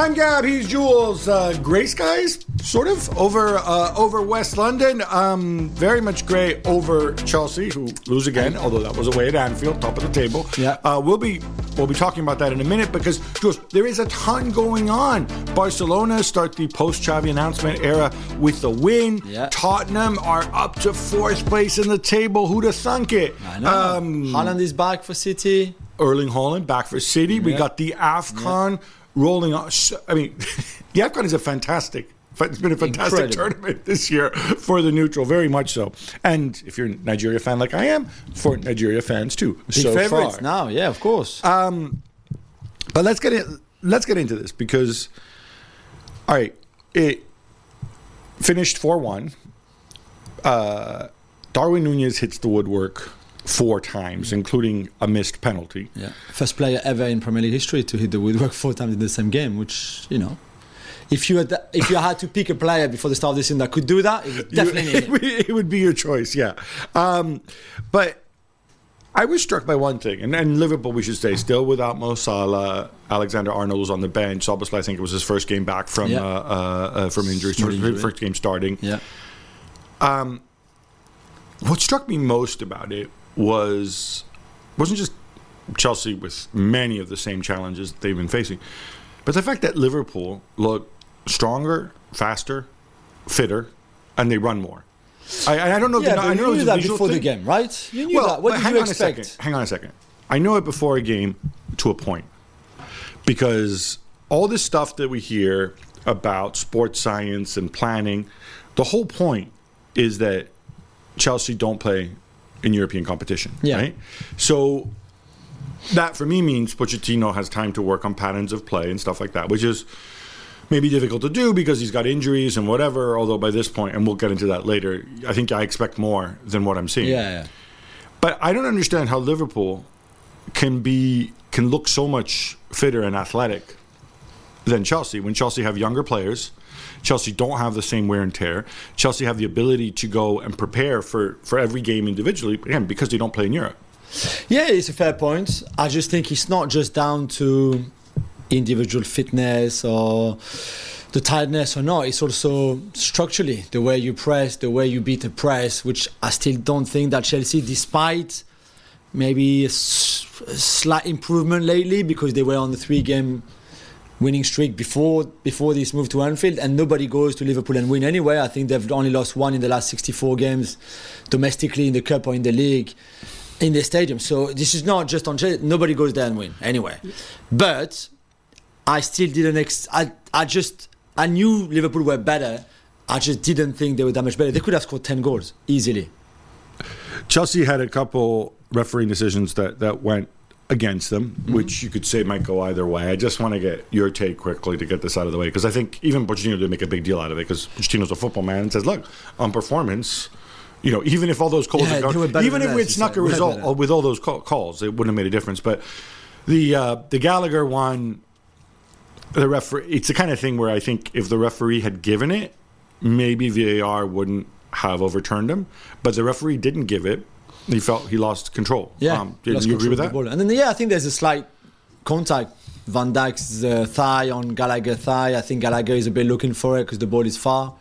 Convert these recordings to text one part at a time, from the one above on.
I'm Gab. He's Juls. Uh, gray skies, sort of over uh, over West London. Um, very much grey over Chelsea, who lose again. Although that was away at Anfield, top of the table. Yeah. Uh, we'll be we'll be talking about that in a minute because Juls, there is a ton going on. Barcelona start the post Xavi announcement era with the win. Yeah. Tottenham are up to fourth place in the table. Who'd have thunk it? I know. Um, Haaland is back for City. Erling Haaland back for City. We got the AFCON rolling on. I mean, the AFCON is a fantastic. It's been a fantastic Incredible. tournament this year for the neutral, very much so. And if you're a Nigeria fan like I am, for Nigeria fans too. Big so favourites far. now, yeah, of course. But let's get in, let's get into this because, all right, it finished four one. Uh, Darwin Nunez hits the woodwork four times, including a missed penalty. yeah. First player ever in Premier League history to hit the woodwork four times in the same game, which, you know. If you had if you had to pick a player before the start of the season that could do that, it would definitely it, would, it would be your choice, yeah. Um, but I was struck by one thing, and, and Liverpool, we should say, still without Mo Salah. Alexander Arnold was on the bench. Obviously, I think it was his first game back from Yeah. uh, uh, uh, from injury, injury. first game starting. Yeah. Um, What struck me most about it was wasn't just Chelsea with many of the same challenges they've been facing, but the fact that Liverpool look stronger, faster, fitter, and they run more. I, I don't know. Yeah, but I you know knew that before the game, right? You knew Well, that. What did hang you on expect? a second. Hang on a second. I know it before a game to a point because all this stuff that we hear about sports science and planning, the whole point is that Chelsea don't play in European competition, Yeah. right? So that for me means Pochettino has time to work on patterns of play and stuff like that, which is maybe difficult to do because he's got injuries and whatever. Although by this point, and we'll get into that later, I think I expect more than what I'm seeing. Yeah, yeah. But I don't understand how Liverpool can be can look so much fitter and athletic than Chelsea when Chelsea have younger players. Chelsea don't have the same wear and tear. Chelsea have the ability to go and prepare for, for every game individually, again, because they don't play in Europe. Yeah, it's a fair point. I just think it's not just down to individual fitness or the tiredness or not. It's also structurally the way you press, the way you beat a press, which I still don't think that Chelsea, despite maybe a, s- a slight improvement lately because they were on the three-game winning streak before before this move to Anfield, and nobody goes to Liverpool and win anyway. I think they've only lost one in the last 64 games domestically in the cup or in the league in the stadium. So this is not just on. Nobody goes there and win anyway. But I still didn't. Ex- I I just I knew Liverpool were better. I just didn't think they were that much better. They could have scored 10 goals easily. Chelsea had a couple refereeing decisions that, that went against them, Mm-hmm. which you could say might go either way. I just want to get your take quickly to get this out of the way because I think even Pochettino did make a big deal out of it because Pochettino's a football man and says, look, on performance, you know, even if all those calls Yeah, are gone, even if us, it snuck a result with all those call- calls, it wouldn't have made a difference. But the uh, the Gallagher one, the referee, it's the kind of thing where I think if the referee had given it, maybe VAR wouldn't have overturned him. But the referee didn't give it. He felt he lost control. Yeah, Um, did lost you agree with that? ball. And then yeah, I think there's a slight contact. Van Dijk's uh, thigh on Gallagher thigh. I think Gallagher is a bit looking for it because the ball is far.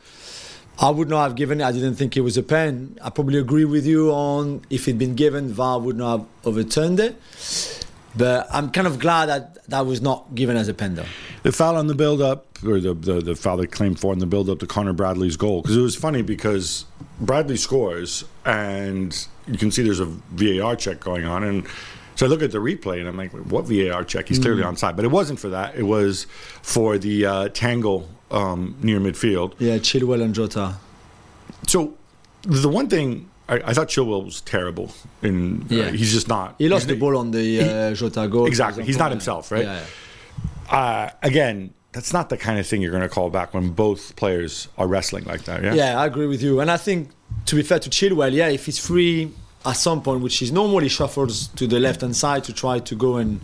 I would not have given it. I didn't think it was a pen. I probably agree with you on if it'd been given, VAR would not have overturned it. But I'm kind of glad that that was not given as a pen though. The foul on the build up, or the, the, the foul they claimed for in the build up to Connor Bradley's goal. Because it was funny because Bradley scores, and you can see there's a VAR check going on. And so I look at the replay, and I'm like, what VAR check? He's clearly Mm. onside. But it wasn't for that. It was for the uh, tangle um, near midfield. Yeah, Chilwell and Jota. So the one thing I, I thought Chilwell was terrible. In uh, he's just not. He lost the ball on the uh, Jota goal. Exactly. He's not himself, right? Yeah, yeah. uh, again, that's not the kind of thing you're going to call back when both players are wrestling like that. Yeah. Yeah, I agree with you. And I think, to be fair to Chilwell, yeah, if he's free at some point, which is normally shuffles to the left hand side to try to go and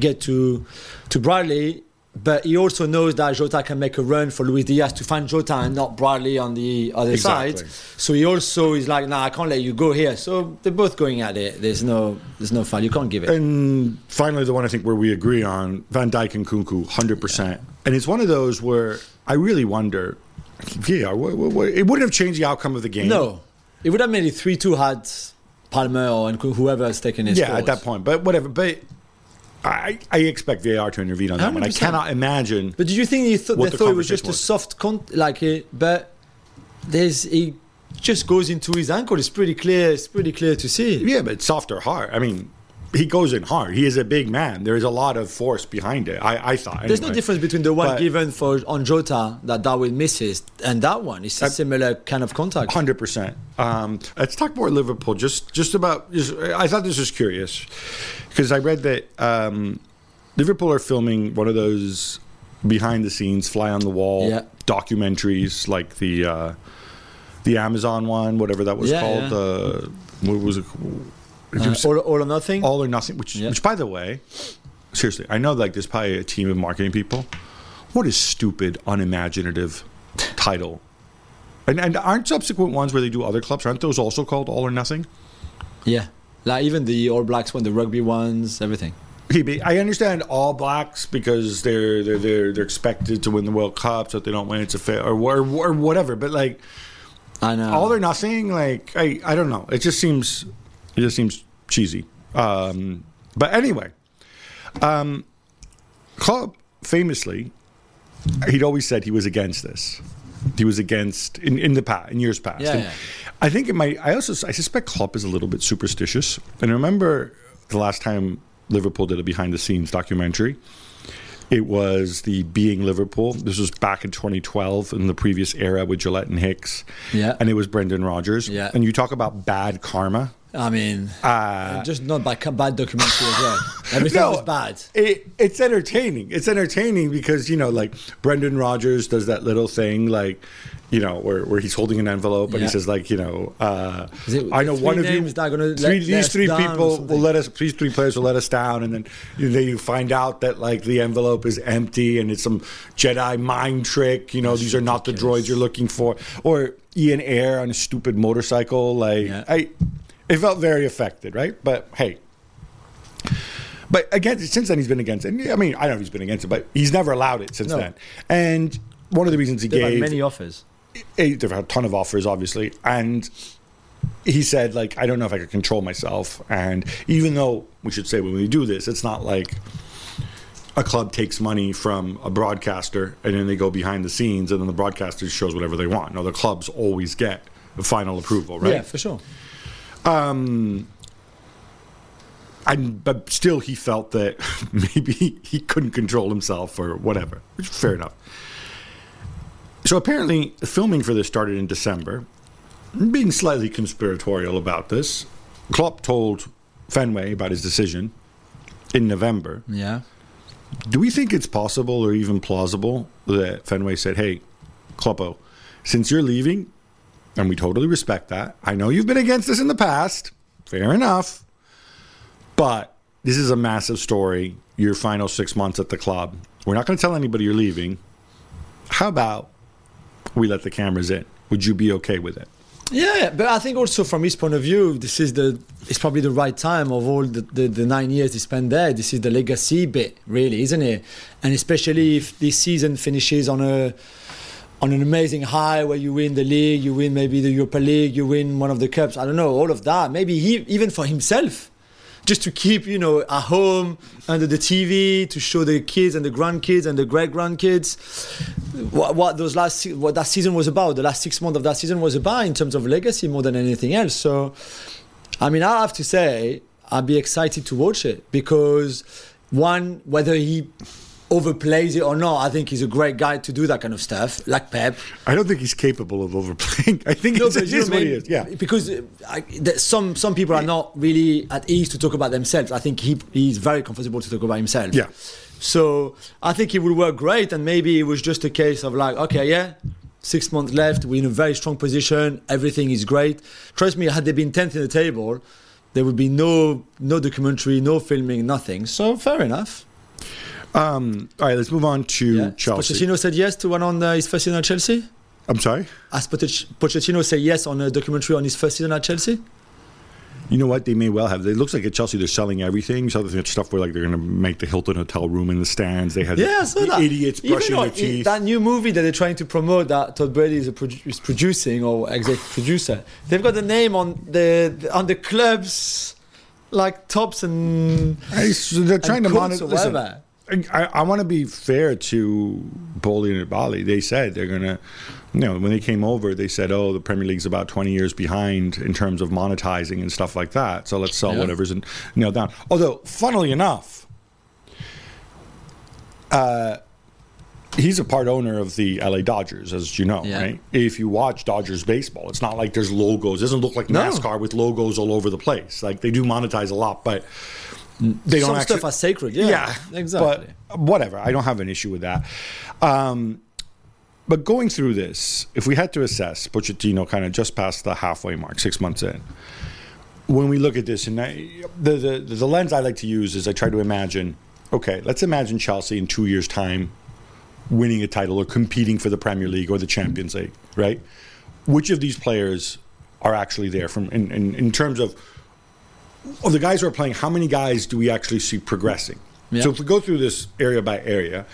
get to to Bradley, but he also knows that Jota can make a run for Luis Diaz to find Jota and not Bradley on the other Exactly. side. So he also is like, nah, I can't let you go here. So they're both going at it. There's no, there's no foul. You can't give it. And finally, the one I think where we agree on Van Dijk and Nkunku, hundred percent and it's one of those where I really wonder. VAR, what, what, what, it wouldn't have changed the outcome of the game. No, it would have made it three two had Palmer or and whoever has taken his. Yeah, at that point, but whatever. But I, I expect VAR to intervene on that one. I cannot imagine. But did you think he thought they the thought it was just conversation a soft con- like it? But there's he just goes into his ankle. It's pretty clear. It's pretty clear to see. Yeah, but soft or hard. I mean, he goes in hard. He is a big man. There is a lot of force behind it. I, I thought. There's no difference between the one But- given for on Jota that Darwin misses and that one. It's a similar kind of contact. Hundred percent. Um, let's talk more Liverpool. Just, just about. Just, I thought this was curious because I read that um, Liverpool are filming one of those behind the scenes, fly on the wall Yeah. documentaries, like the uh, the Amazon one, whatever that was Yeah, called. yeah. Uh, what was it? It Uh, all, all or nothing. all or nothing. Which, Yeah. which, by the way, seriously, I know like there's probably a team of marketing people. What a stupid, unimaginative title. And, and aren't subsequent ones where they do other clubs? Aren't those also called All or Nothing? yeah, like even the All Blacks one, the rugby ones, everything. PB, I understand All Blacks because they're they're they're, they're expected to win the World Cup, so if they don't win, it's a fail or, or, or whatever. But like I know. All or Nothing, like I I don't know. It just seems it just seems cheesy. Um, but anyway, um, Klopp famously, he'd always said he was against this. He was against in, in the past, in years past. Yeah, yeah. I think it might. I also I suspect Klopp is a little bit superstitious. And I remember the last time Liverpool did a behind the scenes documentary. It was the Being Liverpool. This was back in 2012 in the previous era with Gillett and Hicks. Yeah. And it was Brendan Rodgers. Yeah. And you talk about bad karma. I mean, Uh, just not bad, bad documentary as well. Everything was bad. It, it's entertaining. It's entertaining because you know, like Brendan Rodgers does that little thing, like you know, where, where he's holding an envelope and he says, like you know, uh, it I know one of you, names that gonna three, these three people will let us. These three players will let us down, and then you, you find out that like the envelope is empty and it's some Jedi mind trick. You know, these are not the droids you're looking for, or Ian Ayre on a stupid motorcycle. Like Yeah. I, it felt very affected, right? But hey, but again, since then he's been against it. And, I mean, I don't know if he's been against it, but he's never allowed it since No. then. And one of the reasons he They've had gave many offers. they've had a ton of offers, obviously, and he said like I don't know if I could control myself. And even though we should say when we do this, it's not like a club takes money from a broadcaster and then they go behind the scenes and then the broadcaster shows whatever they want. No, the clubs always get the final approval, right? Yeah, for sure. Um, and but still he felt that maybe he couldn't control himself or whatever which is fair enough. So apparently filming for this started in december. Being slightly conspiratorial about this klopp told fenway about his decision in november. Yeah. do we think it's possible or even plausible that fenway said hey kloppo since you're leaving and we totally respect that i know you've been against this in the past fair enough but this is a massive story. Your final six months at the club. We're not going to tell anybody you're leaving. How about we let the cameras in? Would you be okay with it? Yeah, but I think also from his point of view, this is the it's probably the right time of all the, the, the nine years he spent there. This is the legacy bit, really, isn't it? And especially if this season finishes on a on an amazing high where you win the league, you win maybe the Europa League, you win one of the cups. I don't know, all of that. Maybe he even for himself, just to keep you know at home under the TV to show the kids and the grandkids and the great grandkids what, what those last what that season was about. The last six months of that season was about in terms of legacy more than anything else. So, I mean, I have to say I'd be excited to watch it because one whether he overplays it or not, I think he's a great guy to do that kind of stuff, like Pep. I don't think he's capable of overplaying. I think No, it's but you just know what what he is. Yeah. Because I, some some people are not really at ease to talk about themselves. I think he he's very comfortable to talk about himself. Yeah. So I think he would work great, and maybe it was just a case of like, okay, yeah, six months left, we're in a very strong position, everything is great. Trust me, had they been tenth in the table, there would be no no documentary, no filming, nothing. So fair enough. Um, all right, let's move on to Yeah. Chelsea. Pochettino said yes to one on uh, his first season at Chelsea. I'm sorry. As Pochett- Pochettino said yes on a documentary on his first season at Chelsea. You know what? They may well have. It looks like at Chelsea they're selling everything. So there's stuff where like they're going to make the Hilton hotel room in the stands. They have Yeah, the, saw the that. idiots brushing their teeth. That new movie that they're trying to promote that Todd Brady is, produ- is producing or executive producer. They've got the name on the, on the clubs, like tops and I- so they're trying to coats monitor. or Listen. I, I want to be fair to Boehly and Bali. They said they're gonna, you know, when they came over, they said, "Oh, the Premier League's about twenty years behind in terms of monetizing and stuff like that. So let's sell Yeah. whatever's in, nailed down." Although, funnily enough, uh, he's a part owner of the LA Dodgers, as you know, Yeah. right? If you watch Dodgers baseball, it's not like there's logos. It doesn't look like No. NASCAR with logos all over the place. Like they do monetize a lot, but they don't some actually. stuff are sacred. Yeah, exactly. But whatever, I don't have an issue with that. Um, but going through this, if we had to assess Pochettino kind of just past the halfway mark, six months in, when we look at this, and I, the, the the lens I like to use is I try to imagine. Okay, let's imagine Chelsea in two years' time winning a title or competing for the Premier League or the Champions League, right? Which of these players are actually there from in, in, in terms of of the guys who are playing, how many guys do we actually see progressing? Yeah. So if we go through this area by area,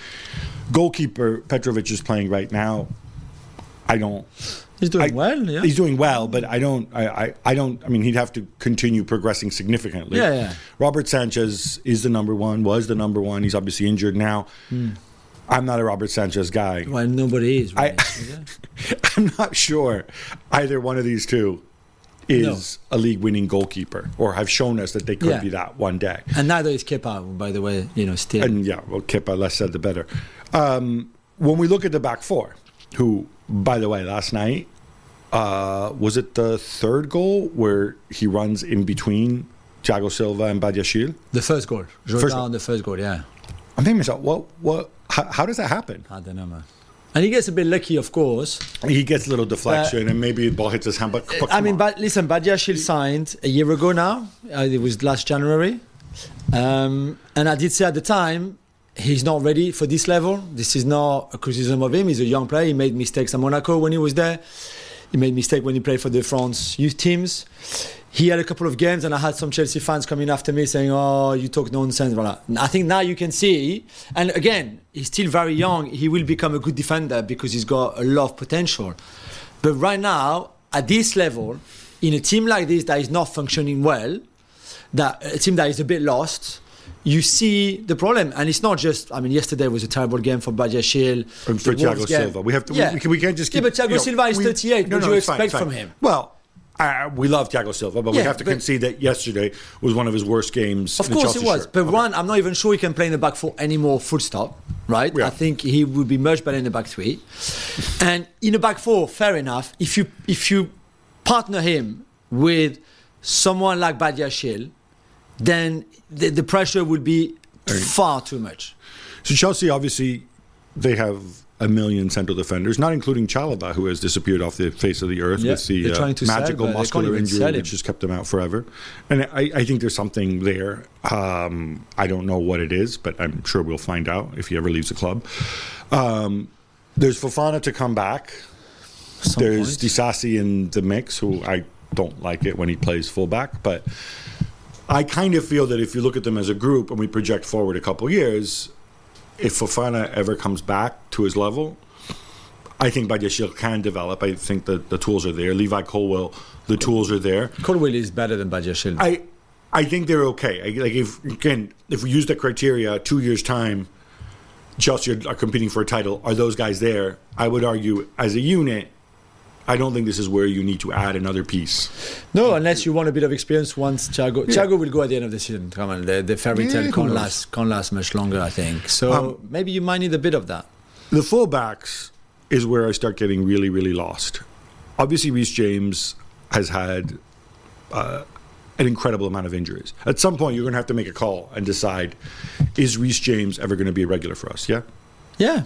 goalkeeper Petrovic is playing right now. I don't. he's doing I- well. Yeah, He's doing well, but I don't. I, I, I don't. I mean, he'd have to continue progressing significantly. Yeah, yeah. Robert Sanchez is the number one. Was the number one. He's obviously injured now. Hmm. I'm not a Robert Sanchez guy. well, nobody is. Really. I- I'm not sure either one of these two is a league-winning goalkeeper, or have shown us that they could Yeah. be that one day. and neither is Kepa, by the way. You know, still. And yeah, well, Kepa, less said the better. Um, when we look at the back four, who, by the way, last night, uh, was it the third goal where he runs in between Thiago Silva and Badiashile? the first goal, First Jordan, goal. the first goal. Yeah, I'm thinking to myself, what, what, how, how does that happen? I don't know, man. And he gets a bit lucky, of course. He gets a little deflection, and maybe the ball hits his hand. But, but I mean, but listen, Badiashile signed a year ago now. Uh, it was last January, um, and I did say at the time he's not ready for this level. This is not a criticism of him. He's a young player. He made mistakes at Monaco when he was there. He made mistake when he played for the France youth teams. He had a couple of games, and I had some Chelsea fans coming after me saying, "Oh, you talk nonsense." Blah. I think now you can see, and again, he's still very young. He will become a good defender because he's got a lot of potential. But right now, at this level, in a team like this that is not functioning well, that a team that is a bit lost, you see the problem. And it's not just. I mean, yesterday was a terrible game for Badiashile. And for Thiago. Silva, we have to. Yeah. We, we, can, we can't just. Yeah, Keep, but Thiago you know, Silva is we- 38. No, What no, do you it's fine, expect from him? Well, uh, we love Thiago Silva, but we have to concede that yesterday was one of his worst games. Of course it was. shirt. But Okay. one, I'm not even sure he can play in the back four anymore, full stop. Right? Yeah. I think he would be much better in the back three. and in the back four, fair enough. If you if you partner him with someone like Badiashile, then the, the pressure would be far too much. So Chelsea, obviously, they have a million central defenders, not including Chalobah, who has disappeared off the face of the earth Yeah, with the uh, magical muscular injury, which has kept him out forever. And I, I think there's something there. Um, I don't know what it is, but I'm sure we'll find out if he ever leaves the club. Um, there's Fofana to come back. Some There's point. Disasi in the mix, who I don't like it when he plays fullback, but I kind of feel that if you look at them as a group and we project forward a couple years, if Fofana ever comes back to his level, I think Badiashile can develop. I think that the tools are there. Levi Colwill, the tools are there. Colwill is better than Badiashile. I I think they're okay. I, like if again, if we use that criteria, two years time, Chelsea are competing for a title. Are those guys there? I would argue, as a unit, I don't think this is where you need to add another piece. No, unless you want a bit of experience once Thiago. Thiago will go at the end of the season. Come on, the, the fairy tale who can't last, can't last much longer, I think. So Um, maybe you might need a bit of that. The fullbacks is where I start getting really, really lost. Obviously, Reece James has had uh, an incredible amount of injuries. At some point, you're going to have to make a call and decide: Is Reece James ever going to be a regular for us? Yeah. Yeah.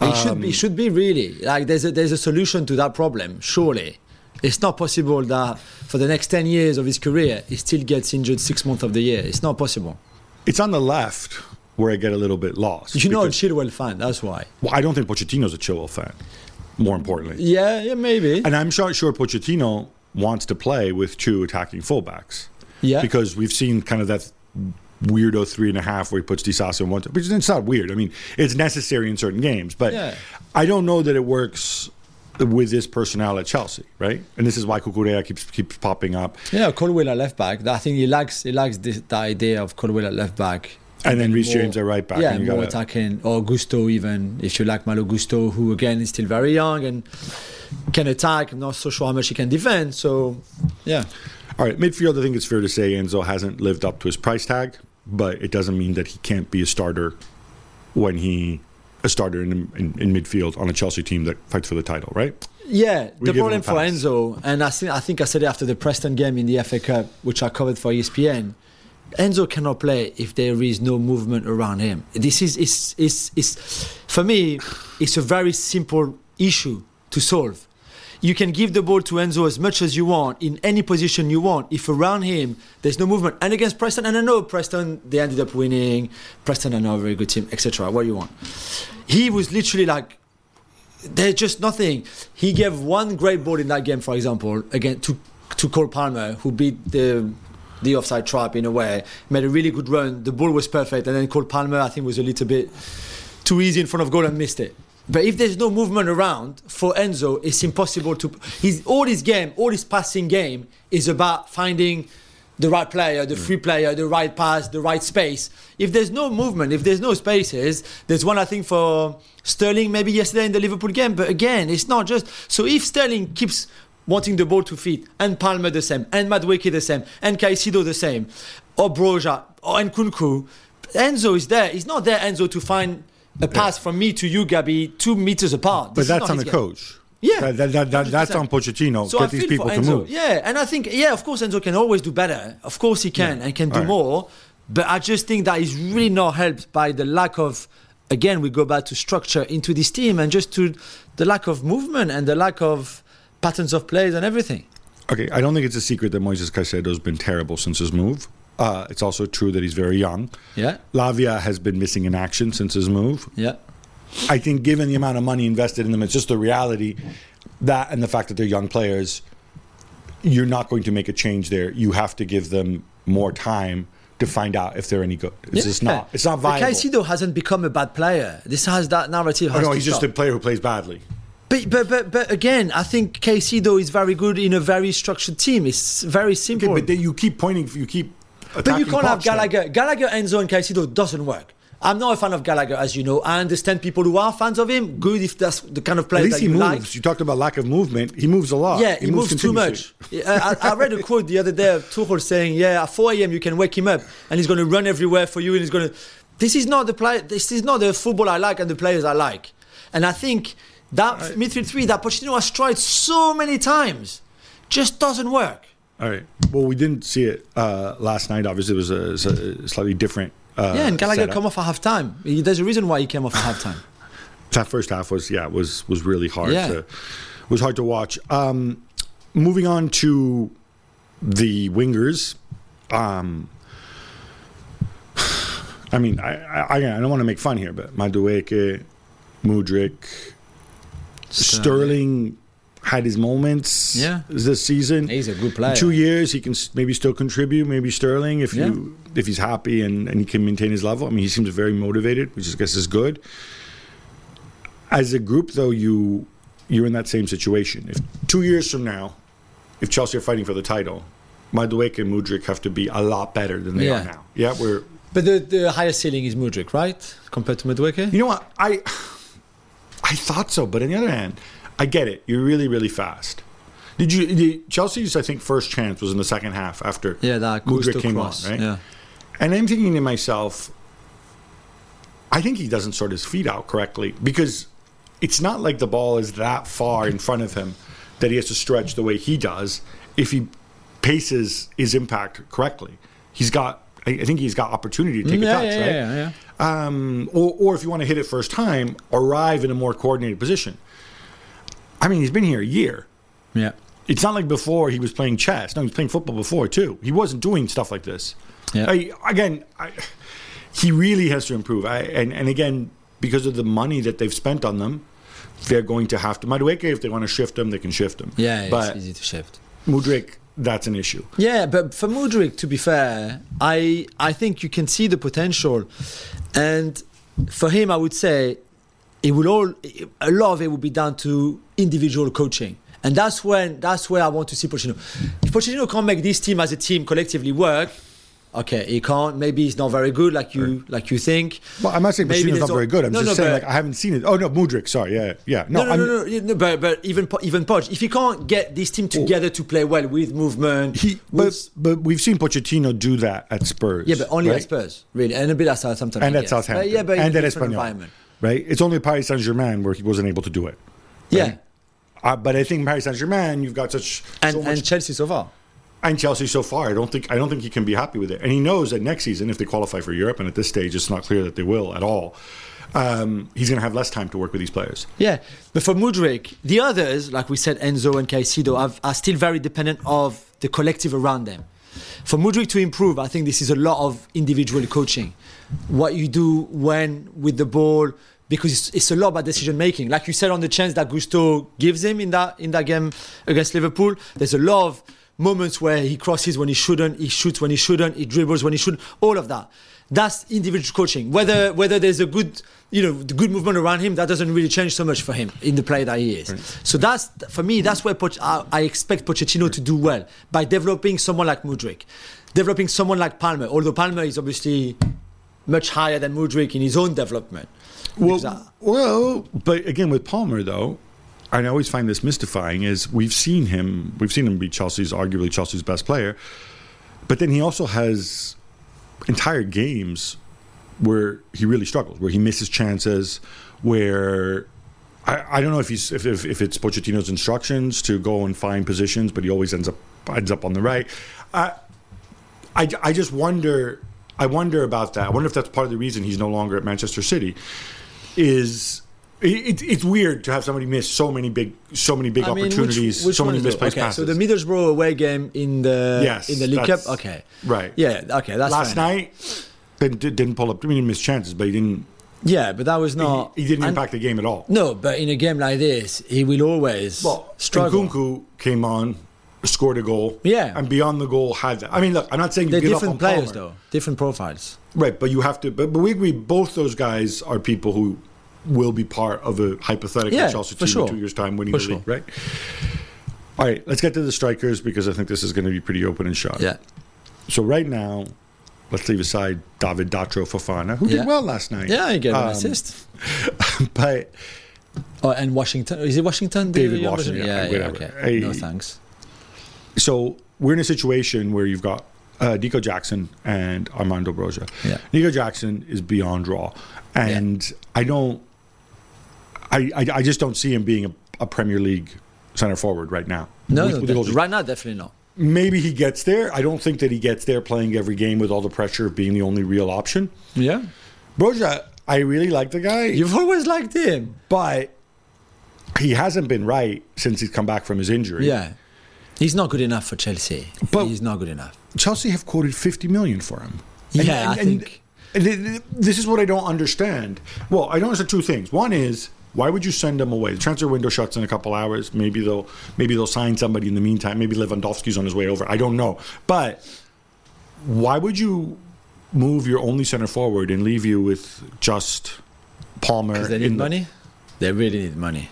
It should Um, be. It should be really like there's a, there's a solution to that problem. Surely, it's not possible that for the next ten years of his career he still gets injured six months of the year. It's not possible. It's on the left where I get a little bit lost. You know, a because- Chilwell fan. That's why. well, I don't think Pochettino's a Chilwell fan. More importantly, Yeah, yeah, maybe. and I'm sure, sure Pochettino wants to play with two attacking fullbacks Yeah. because we've seen kind of that weirdo three and a half where he puts Disasi in one. But it's not weird. I mean, it's necessary in certain games, but Yeah. I don't know that it works with this personnel at Chelsea, right? And this is why Cucurella keeps keeps popping up. Yeah, Colwill at left back. I think he lacks he lacks this, the idea of Colwill at left back. And then Reece James at right back. Yeah, more gotta- attacking. Or Gusto even, if you like Malo Gusto, who again is still very young and can attack. I'm not so sure how much he can defend. So, yeah. All right, midfield. I think it's fair to say Enzo hasn't lived up to his price tag, but it doesn't mean that he can't be a starter when he a starter in, in, in midfield on a Chelsea team that fights for the title, right? Yeah, We the problem for. Enzo, and I think I think I said it after the Preston game in the FA Cup, which I covered for ESPN. Enzo cannot play if there is no movement around him. This is is is, is for me, it's a very simple issue to solve. You can give the ball to Enzo as much as you want in any position you want. If around him there's no movement, and against Preston, and I know Preston they ended up winning. Preston are now a very good team, etc. What do you want? He was literally like there's just nothing. He gave one great ball in that game, for example, again to to Cole Palmer, who beat the the offside trap in a way, made a really good run. The ball was perfect, and then Cole Palmer, I think, was a little bit too easy in front of goal and missed it. But if there's no movement around for Enzo, it's impossible to. His all his game, all his passing game is about finding the right player, the mm. free player, the right pass, the right space. If there's no movement, if there's no spaces, there's one I think for Sterling maybe yesterday in the Liverpool game. But again, it's not just so if Sterling keeps wanting the ball to feet, and Palmer the same, and Madueke the same, and Caicedo the same, or Broja, or and Nkunku, Enzo is there. He's not there, Enzo, to find a pass from me to you, Gabby, two meters apart. But This is that's on the game. coach. Yeah. That, that, that, that, that's on Pochettino. So I Get these people to move. Yeah, and I think yeah, of course Enzo can always do better. Of course he can Yeah. and can do right. more. But I just think that is really not helped by the lack of again we go back to structure into this team and just to the lack of movement and the lack of patterns of plays and everything. Okay, I don't think it's a secret that Moises Caicedo's been terrible since his move. Uh, it's also true that he's very young. Yeah, Lavia has been missing in action since his move. yeah, I think, given the amount of money invested in them, it's just the reality that and the fact that they're young players, you're not going to make a change there. You have to give them more time to find out if they're any good. It's just not. It's not viable. Caicedo hasn't become a bad player. This has that narrative. Oh, no, he's just a player who plays badly. But, but but but again, I think Caicedo is very good in a very structured team. It's very simple. Okay, but then you keep pointing. You keep. But you can't have then. Gallagher. Gallagher, Enzo, and Caicedo doesn't work. I'm not a fan of Gallagher, as you know. I understand people who are fans of him. Good if that's the kind of At player least that he you moves. like. You talked about lack of movement. He moves a lot. Yeah, he, moves, too much. I, I read a quote the other day of Tuchel saying, "Yeah, at 4 a.m. you can wake him up, and he's going to run everywhere for you, and he's going to." This is not the play. This is not the football I like and the players I like. And I think that midfield three that Pochettino has tried so many times just doesn't work. All right. Well, we didn't see it uh, last night. Obviously, it was a, a slightly different. Uh, yeah, and Gallagher setup. come off at half time. There's a reason why he came off at half time. that first half was yeah was was really hard Yeah. to was hard to watch. Um, moving on to the wingers. Um, I mean, I, I, I don't want to make fun here, but Madueke, Mudrik, Sterling had his moments Yeah. this season. He's a good player. In Two years, he can maybe still contribute. Maybe Sterling, if Yeah. you if he's happy and, and he can maintain his level. I mean, he seems very motivated, which I guess is good. As a group, though, you you're in that same situation. If two years from now, if Chelsea are fighting for the title, Madueke and Mudrik have to be a lot better than they Yeah. are now. Yeah, we're. But the, the highest ceiling is Mudrik, right? Compared to Madueke? You know what? I I thought so, but on the other hand, I get it. You're really really fast. Did you? The, Chelsea's I think first chance was in the second half after Yeah, that Mudrik came cross. on, right? Yeah. And I'm thinking to myself, I think he doesn't sort his feet out correctly because it's not like the ball is that far in front of him that he has to stretch the way he does if he paces his impact correctly. He's got, I I think he's got opportunity to take yeah, a touch, yeah, right? yeah, yeah. Um, or, or if you want to hit it first time, arrive in a more coordinated position. I mean, he's been here a year. Yeah. It's not like before he was playing chess. No, he was playing football before too. He wasn't doing stuff like this. Yeah. I, again, I, he really has to improve. I, and and again, because of the money that they've spent on them, they're going to have to. Madueke, if they want to shift him, they can shift him. Yeah, but it's easy to shift. Mudrik, that's an issue. Yeah, but for Mudrik, to be fair, I I think you can see the potential, and for him, I would say it will all a lot of it will be down to individual coaching. And that's when that's where I want to see Pochettino. If Pochettino can't make this team as a team collectively work, okay, he can't. Maybe he's not very good, like you like you think. Well, I'm not saying Maybe Pochettino's not very good. I'm No, just no, saying, like, I haven't seen it. Oh, no, Mudrik, sorry. Yeah, yeah. No, No, no, no, no, no, But, but even even Poch, if he can't get this team oh. together to play well with movement, He, with- but, but we've seen Pochettino do that at Spurs. yeah, but only right? at Spurs, really, and a bit at Southampton, And at. Southampton. But yeah, but and at Espanyol. environment. Right? It's only Paris Saint Germain where he wasn't able to do it. Yeah, Uh, but I think Paris Saint Germain, you've got such and so much and Chelsea so far. and Chelsea so far. I don't think I don't think he can be happy with it. And he knows that next season, if they qualify for Europe, and at this stage, it's not clear that they will at all. Um, he's going to have less time to work with these players. Yeah, but for Mudrik, the others, like we said, Enzo and Caicedo, have, are still very dependent of the collective around them. For Mudrik to improve, I think this is a lot of individual coaching. What you do when with the ball, because it's, it's a lot about decision making. Like you said on the chance that Gusto gives him in that in that game against Liverpool, there's a lot of moments where he crosses when he shouldn't, he shoots when he shouldn't, he dribbles when he shouldn't. All of that. That's individual coaching. Whether whether there's a good you know the good movement around him, that doesn't really change so much for him in the player that he is. So that's for me. That's where Poch- I, I expect Pochettino to do well by developing someone like Mudrik, developing someone like Palmer. Although Palmer is obviously much higher than Mudrik in his own development. I- Well, well, but again with Palmer though, I always find this mystifying. Is we've seen him, we've seen him be Chelsea's arguably Chelsea's best player, but then he also has entire games where he really struggles, where he misses chances, where. I, I don't know if he's if, if, if it's Pochettino's instructions to go and find positions, but he always ends up ends up on the right. I, I, I just wonder. I wonder about that. I wonder if that's part of the reason he's no longer at Manchester City. Is it, it's weird to have somebody miss so many big, so many big I mean, opportunities, which so many is misplaced okay, passes. So the Middlesbrough away game in the Yes, in the League Cup. Okay, right. Yeah, okay, that's Last night, didn't, didn't pull up. I mean, he missed chances, but he didn't. Yeah, but that was He, not. he didn't and- impact the game at all. No, but in a game like this, he will always Well, struggle. Nkunku came on, scored a goal. Yeah. and beyond the goal had that. I mean, look, I'm not saying you They're up different players, Palmer. though. Different profiles. Right, but you have to. But, but we agree, both those guys are people who will be part of a hypothetical Yeah, Chelsea team sure. in two years' time winning For the sure. league, right? All right, let's get to the strikers because I think this is going to be pretty open and shut. Yeah. So right now, let's leave aside David Datro Fofana, who Yeah. did well last night. Yeah, he gave an Um, assist. but Oh, and Washington. Is it Washington? David Washington, yeah, Yeah, yeah, okay. No thanks. So we're in a situation where you've got uh, Nico Jackson and Armando Broja. Yeah. Nico Jackson is beyond raw, and I don't, I, I I just don't see him being a, a Premier League center forward right now. No, With- no, with right now, definitely not. maybe he gets there. I don't think that he gets there playing every game with all the pressure of being the only real option. Yeah. Broja, I really like the guy, You've always liked him. but he hasn't been right since he's come back from his injury. Yeah. He's not good enough for Chelsea. But- He's not good enough. Chelsea have quoted 50 million for him. Yeah, I think- and th- th- this is what I don't understand. Well, I don't understand two things. One is why would you send him away? The transfer window shuts in a couple hours. Maybe they'll maybe they'll sign somebody in the meantime. Maybe Lewandowski's on his way over. I don't know. But why would you move your only center forward and leave you with just Palmer? Because they need the- money. They really need money.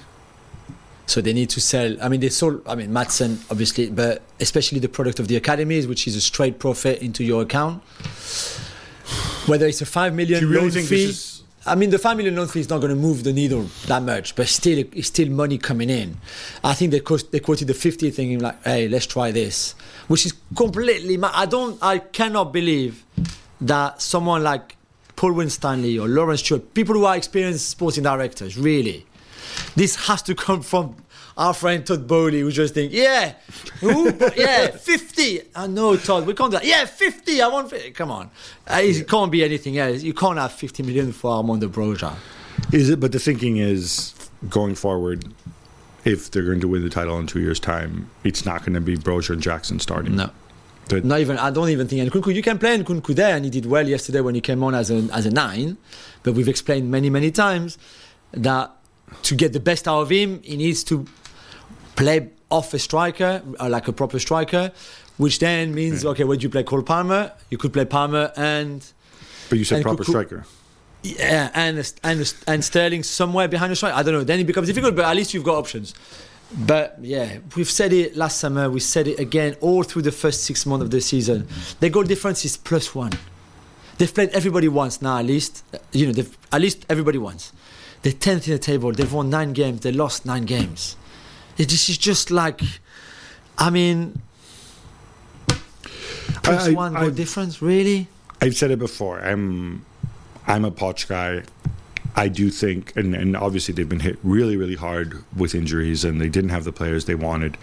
So they need to sell. I mean, they sold. I mean, Matson obviously, but especially the product of the academies, which is a straight profit into your account. Whether it's a five million Do you really loan think fee. is- I mean, the five million loan fee is not going to move the needle that much, but still, it's still money coming in. I think they cost, they quoted the fifty, thinking like, "Hey, let's try this," which is completely. ma- I don't. I cannot believe that someone like Paul Winstanley or Laurence Stewart, people who are experienced sporting directors, really, this has to come from our friend Todd Boehly, who just think, yeah, who? yeah, 50. I know, Todd, we can't do that. Yeah, 50. I want 50. Come on. Uh, it can't be anything else. You can't have 50 million for Armando Broja. Is it? But the thinking is going forward. If they're going to win the title in two years' time, it's not going to be Broja and Jackson starting. No. Not even, I don't even think Nkunku, you can play Nkunku there, and he did well yesterday when he came on as a, as a nine. But we've explained many, many times that to get the best out of him, he needs to play off a striker, uh, like a proper striker, which then means okay, would you play Cole Palmer? You could play Palmer and But you said proper Cuckoo- striker. yeah, and and and Sterling somewhere behind the strike. I don't know. Then it becomes difficult, but at least you've got options. But yeah, we've said it last summer. We said it again all through the first six months of the season. The goal difference is plus one. They've played everybody once now. At least you know, they've, at least everybody once. They're tenth in the table. They've won nine games. They lost nine games. It- This is just like, I mean, plus I- one goal difference. Really? I've said it before. I'm I'm a Poch guy. I do think, and, and obviously they've been hit really, really hard with injuries, and they didn't have the players they wanted.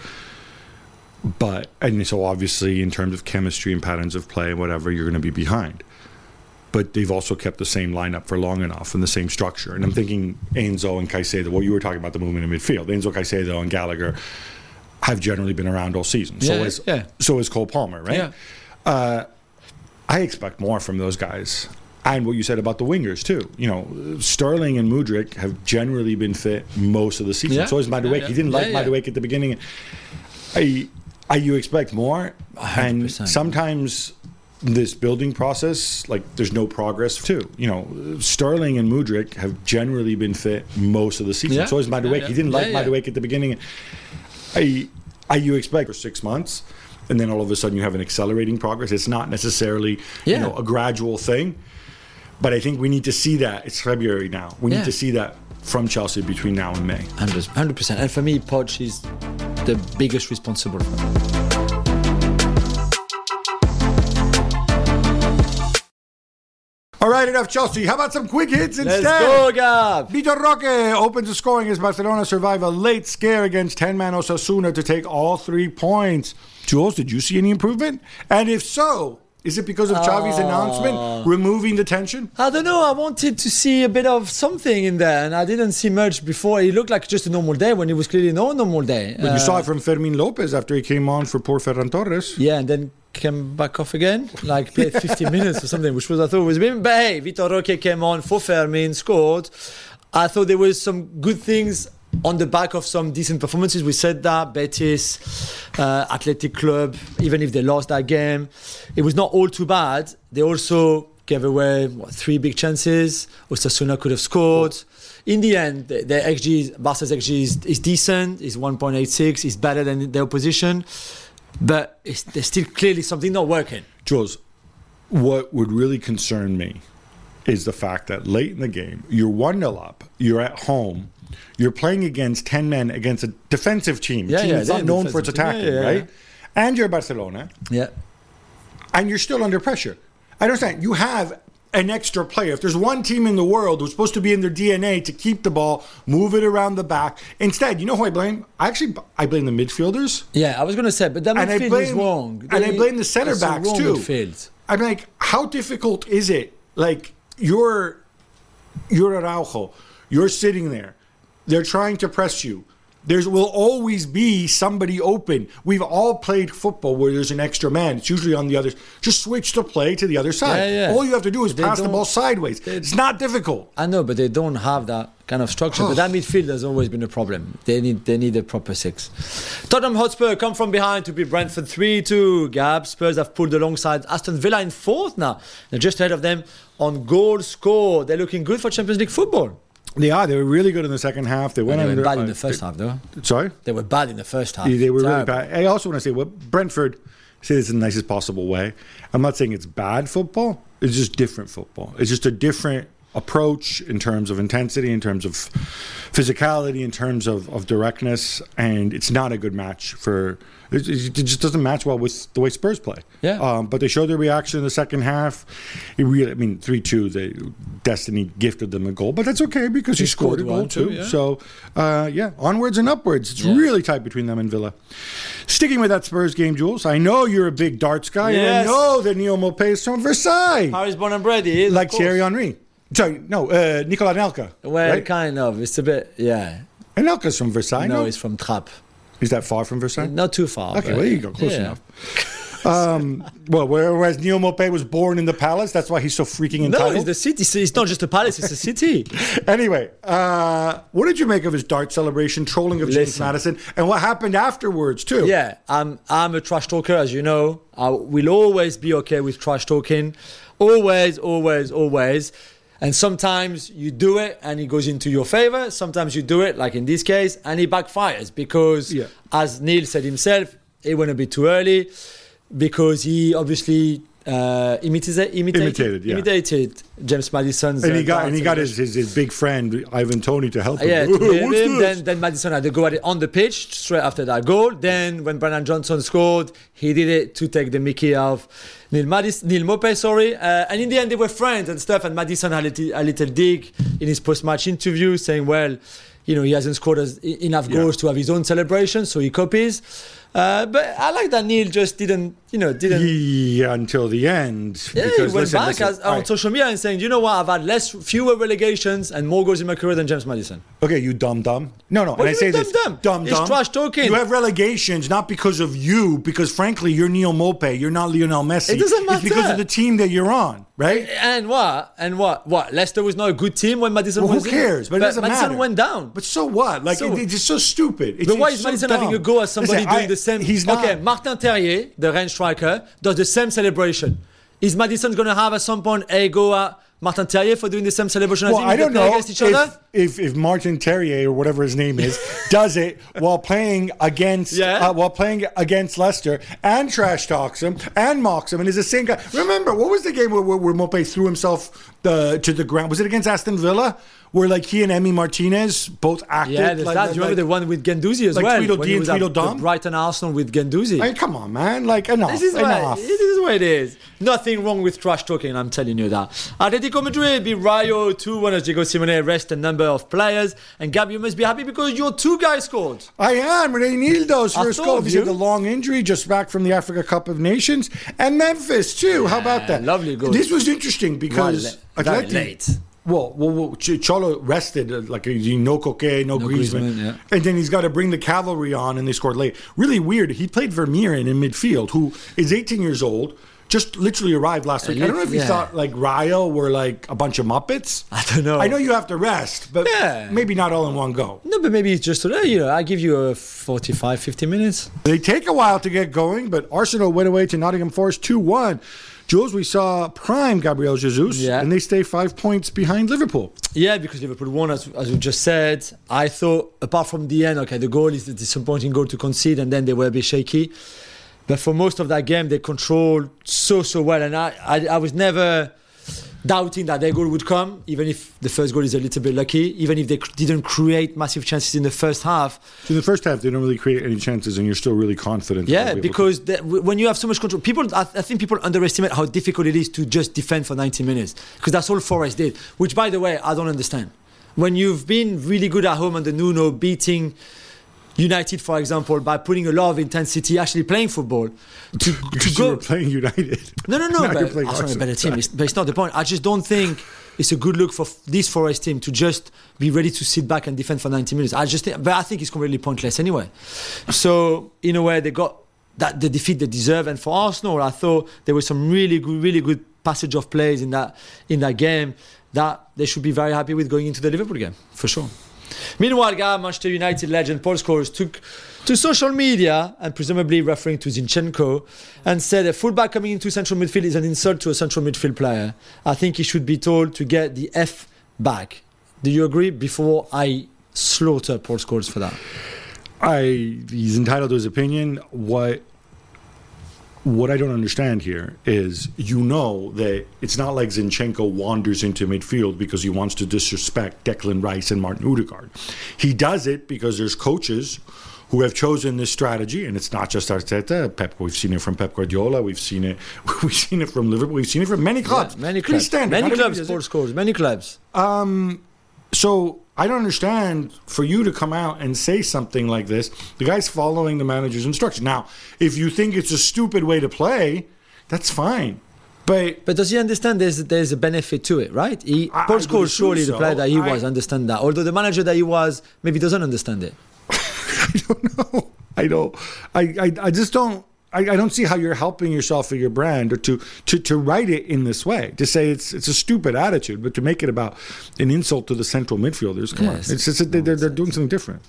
But and so obviously, in terms of chemistry and patterns of play and whatever, you're going to be behind. But they've also kept the same lineup for long enough and the same structure. And I'm thinking Enzo and Caicedo. What you were talking about the movement in midfield. Enzo Caicedo and Gallagher have generally been around all season. so Yeah, is yeah. so is Cole Palmer, right? Yeah. Uh, I expect more from those guys. And what you said about the wingers too. You know, Sterling and Mudrik have generally been fit most of the season. Yeah. So is Madueke. Yeah. He didn't like Yeah. Madueke at the beginning. I, I, you expect more, and 100%. and sometimes this building process, like there's no progress too. You know, Sterling and Mudrik have generally been fit most of the season. Yeah. So is Madueke. Yeah, yeah. He didn't like Yeah. Madueke at the beginning. I, I, you expect for six months, and then all of a sudden you have an accelerating progress. It's not necessarily Yeah. you know a gradual thing, but I think we need to see that. It's February now. We need to see that from Chelsea between now and May. Hundred percent. And for me, Poch is the biggest responsible Enough Chelsea. How about some quick hits instead? Let's go. Vitor Roque opens the scoring as Barcelona survive a late scare against 10 man Osasuna to take all three points. Juls, did you see any improvement? And if so, is it because of Xavi's announcement removing the tension? I don't know. I wanted to see a bit of something in there, and I didn't see much before. It looked like just a normal day when it was clearly no normal day. But Uh, you saw it from Fermin Lopez after he came on for poor Ferran Torres. yeah, and then came back off again, like played 50 minutes or something, which was I thought was a bit. But hey, Vitor Roque came on for Fermin, scored. I thought there was some good things on the back of some decent performances. We said that Betis, uh, Athletic Club, even if they lost that game, it was not all too bad. They also gave away what, three big chances. Osasuna could have scored. In the end, the, the XG, Barca's XG is, is decent. Is 1.86. Is better than the opposition, but it's, there's still clearly something not working. Juls, what would really concern me is the fact that late in the game, you're 1 0 up, you're at home, you're playing against 10 men against a defensive team, Yeah, team yeah, that's not known for its attacking, Yeah, yeah, right? And you're Barcelona, Yeah. and you're still under pressure. I understand. You have an extra player. If there's one team in the world who's supposed to be in their DNA to keep the ball, move it around the back, instead, you know who I blame? I actually I blame the midfielders. Yeah, I was going to say, but that And I midfield blame- is wrong. and I blame the center backs too. Midfield. I'm like, how difficult is it? Like you're you're Araujo, you're sitting there, they're trying to press you. There will always be somebody open. We've all played football where there's an extra man. It's usually on the other. Just switch the play to the other side. Yeah, yeah. All you have to do is They pass the ball sideways. they- It's not difficult. I know, but they don't have that kind of structure. but that midfield has always been a problem. They need they need a proper six. Tottenham Hotspur come from behind to beat Brentford 3-2. Gab Spurs have pulled alongside Aston Villa in fourth now. They're just ahead of them on goal score. They're looking good for Champions League football. They are. They were really good in the second half. They went They were under. bad in uh, the first half, though. Sorry. They were bad in the first half. Yeah, they were really bad. I also want to say, well, Brentford, say this in the nicest possible way. I'm not saying it's bad football. It's just different football. It's just a different approach in terms of intensity, in terms of physicality, in terms of, of directness, and it's not a good match for. It, it just doesn't match well with the way Spurs play. Yeah. Um, but they showed their reaction in the second half. It really, I mean, three two. They Destiny gifted them a goal, but that's okay because he, He scored, scored a goal too, too. yeah. So, uh, yeah, onwards and upwards. It's Yeah. really tight between them and Villa. Sticking with that Spurs game, Juls, I know you're a big darts guy, and I know that Neal Maupay is from Versailles, Paris born and bred, he is, like. Thierry Henry. Sorry, no, uh, Nicola Anelka. Well, right? kind of. It's a bit, yeah. Anelka's from Versailles. no, No, it's from Trappes. Is that far from Versailles? Not too far. Okay, but- well, there you go, close yeah. enough. Um, well, whereas Neal Maupay was born in the palace, that's why he's so freaking entitled. No, it's the city. It's not just a palace; it's a city. anyway, uh, what did you make of his dart celebration, trolling of James Maddison, and what happened afterwards too? Yeah, I'm I'm a trash talker, as you know. I will always be okay with trash talking, always, always, always. And sometimes you do it and it goes into your favor. Sometimes you do it, like in this case, and it backfires because, Yeah. as Neal said himself, it went a bit too early because he obviously uh, imitated, imitated, Imitated, yeah. imitated James Maddison's. And uh, he got and he got his, his, his big friend Ivan Toney to help him. Yeah, to him. Then, then Maddison had to go at it on the pitch straight after that goal. Then when Brennan Johnson scored, he did it to take the Mickey of Neal, Madis, Neal Maupay, sorry. Uh, and in the end, they were friends and stuff. And Maddison had a little, a little dig in his post-match interview, saying, "Well, you know, he hasn't scored as, enough Yeah. goals to have his own celebration, so he copies." Uh, but I like that Neal just didn't, you know, didn't. Yeah, until the end. Yeah, he went listen, back listen, as, on right. social media and saying, "You know what? I've had less, fewer relegations and more goals in my career than James Maddison." Okay, you dumb dumb. No, no. What and I say mean this? It's dumb. trash talking. You have relegations not because of you, because frankly, you're Neal Maupay. You're not Lionel Messi. It doesn't matter. It's because of the team that you're on, right? And what? And what? What? Leicester was not a good team when Maddison Well, was who in? cares? But it doesn't Maddison matter. went down. But so what? Like So- it, it's just so stupid. It's, but why is so Maddison dumb. having a go at somebody Listen, doing I- the same? He's not. Okay, Martin Terrier, the Rennes striker, does the same celebration. Is Maddison going to have at some point a go at Martin Terrier for doing the same celebration Well, as him I don't know against each if, other? if if Martin Terrier or whatever his name is does it while playing against Yeah. uh, while playing against Leicester and trash talks him and mocks him and is the same guy. Remember what was the game where, where, where Maupay threw himself the, to the ground? Was it against Aston Villa where like he and Emi Martinez both acted? Yeah, there's like, that. like- you remember the one with Guendouzi as like well? Tweedledee he and was at Tweedledum? the Brighton Arsenal with Guendouzi. I mean, come on, man! Like enough, This is, what, enough. this is what it is. Nothing wrong with trash talking, I'm telling you that. Atletico Madrid beat Rayo 2 1 as Diego Simeone rest a number of players. And Gab, you must be happy because your two guys scored. I am. Reinildo's first goal. He's had the long injury, just back from the Africa Cup of Nations. And Memphis, too. How about that? lovely goal. This was interesting because very Atleti- late. Well, well, well Ch- Cholo rested, uh, like, uh, no Koke, no, No Griezmann. Griezmann, yeah. And then he's got to bring the cavalry on, and they scored late. Really weird. He played Vermeeren, midfield, who is 18 years old. Just literally arrived last week. I don't know if yeah. thought like Rayo were like a bunch of muppets. I don't know. I know you have to rest, but Yeah. maybe not all in one go. No, but maybe it's just today. You know, I give you a 45, 50 minutes. They take a while to get going, but Arsenal went away to Nottingham Forest 2 1. Juls, we saw prime Gabriel Jesus, Yeah. and they stay five points behind Liverpool. Yeah, because Liverpool won, as, as we just said. I thought, apart from the end, okay, the goal is a disappointing goal to concede, and then they were a bit shaky. But for most of that game, they controlled so, so well. And I, I, I was never doubting that their goal would come, even if the first goal is a little bit lucky, even if they cr- didn't create massive chances in the first half. So in the first half, they don't really create any chances, and you're still really confident. Yeah, be because the, when you have so much control, people, I, I think people underestimate how difficult it is to just defend for 90 minutes. Because that's all Forest did, which, by the way, I don't understand. When you've been really good at home under Nuno, beating United, for example, by putting a lot of intensity, actually playing football, to, to, go. were playing United. No, no, no. But playing Arsenal a better team. It's, but it's not the point. I just don't think it's a good look for f- this Forest team to just be ready to sit back and defend for 90 minutes. I just think, but I think it's completely pointless anyway. So in a way, they got that the defeat they deserve. And for Arsenal, I thought there was some really good, really good passage of plays in that in that game that they should be very happy with going into the Liverpool game for sure. Meanwhile, guy, Manchester United legend Paul Scholes took to social media and presumably referring to Zinchenko and said a fullback coming into central midfield is an insult to a central midfield player. I think he should be told to get the F back. Do you agree? Before I slaughter Paul Scholes for that. I he's entitled to his opinion. What what I don't understand here is you know that it's not like Zinchenko wanders into midfield because he wants to disrespect Declan Rice and Martin Odegaard. He does it because there's coaches who have chosen this strategy, and it's not just Arteta. Pep, we've seen it from Pep Guardiola. We've seen it. We've seen it from Liverpool. We've seen it from many clubs. Yeah, many Pretty clubs. standard. Many clubs, everybody does Paul it. Scholes. Many clubs. So I don't understand for you to come out and say something like this. The guy's following the manager's instructions. Now, if you think it's a stupid way to play, that's fine. But But does he understand there's there's a benefit to it, right? He, I- I Paul would Scholes, assume surely the player that he I- was, understand that. Although the manager that he was maybe doesn't understand it. I don't know. I don't. I, I, I just don't. I, I don't see how you're helping yourself or your brand or to, to to write it in this way to say it's it's a stupid attitude, but to make it about an insult to the central midfielders. Come Yes. on, it's, it's, they're, they're doing something different.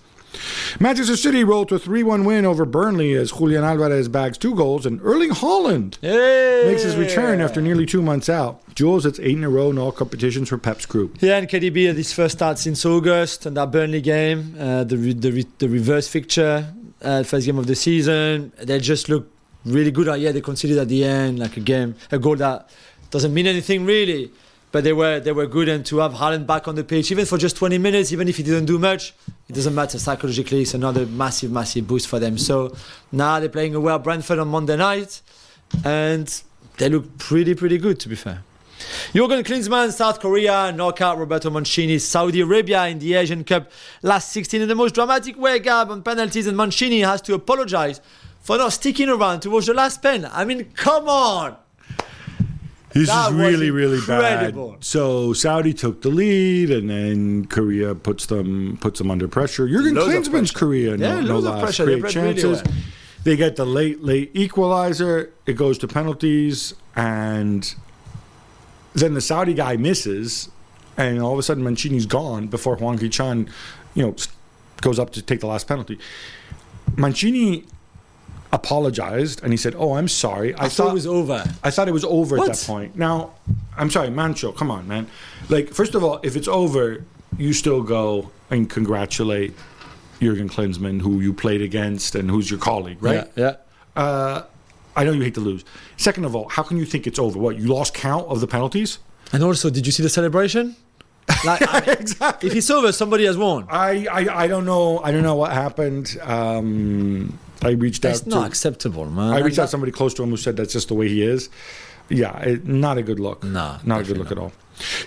Manchester City rolled to a 3 1 win over Burnley as Julian Alvarez bags two goals and Erling Haaland Hey! makes his return after nearly two months out. Juls, it's eight in a row in all competitions for Pep's group. Yeah, and KDB had his first start since August and that Burnley game, uh, the, re- the, re- the reverse fixture, uh, first game of the season. They just look really good. Yeah, they conceded at the end, like a game, a goal that doesn't mean anything really. But they were they were good, and to have Haaland back on the pitch, even for just 20 minutes, even if he didn't do much, it doesn't matter psychologically. It's another massive, massive boost for them. So now they're playing away at Brentford on Monday night, and they look pretty, pretty good, to be fair. Jurgen Klinsmann, South Korea, knockout Roberto Mancini, Saudi Arabia in the Asian Cup last 16 in the most dramatic way, Gab, on penalties, and Mancini has to apologize for not sticking around to watch the last pen. I mean, come on! This That is really, really incredible. bad. So Saudi took the lead, and then Korea puts them puts them under pressure. Jurgen Klinsmann's. Korea, no, Yeah, no last pressure. Great really chances. well. They get the late, late equalizer. It goes to penalties, and then the Saudi guy misses, and all of a sudden Mancini's gone before Huang Chan, you know, goes up to take the last penalty. Mancini apologized and he said, "Oh, I'm sorry. I, thought it was over. I thought it was over What? at that point. Now, I'm sorry, Mancio, come on, man. Like, first of all, if it's over, you still go and congratulate Jurgen Klinsmann, who you played against and who's your colleague, right? Yeah. yeah. Uh, I know you hate to lose. Second of all, how can you think it's over? What, you lost count of the penalties? And also, did you see the celebration? Like, I exactly. if it's over, somebody has won. I, I, I don't know. I don't know what happened. Um, I reached It's out not to acceptable, man. I reached out to somebody close to him who said that's just the way he is. Yeah, it, not a good look. No, not a good look at all.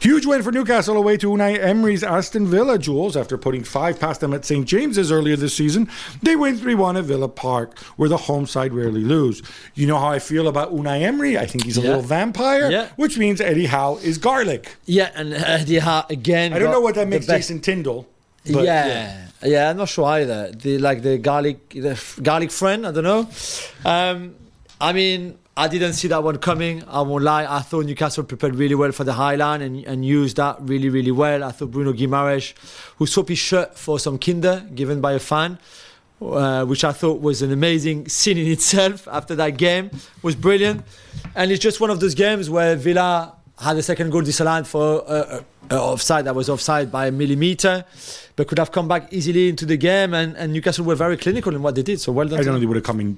Huge win for Newcastle away to Unai Emery's Aston Villa, Juls. After putting five past them at St. James's earlier this season, they win 3 1 at Villa Park, where the home side rarely lose. You know how I feel about Unai Emery? I think he's a Yeah. little vampire, Yeah. which means Eddie Howe is garlic. Yeah, and Eddie Howe again. I don't know what that makes best- Jason Tindall. But yeah. yeah, I'm not sure either. The like the garlic, the garlic friend. I don't know. Um, I mean, I didn't see that one coming. I won't lie. I thought Newcastle prepared really well for the High Line and, and used that really, really well. I thought Bruno Guimaraes, who swapped his shirt for some Kinder given by a fan, uh, which I thought was an amazing scene in itself after that game, was brilliant. And it's just one of those games where Villa had a second goal disallowed for uh, uh, uh, offside that was offside by a millimeter, but could have come back easily into the game. And, and Newcastle were very clinical in what they did. So well done. I don't know they would have come in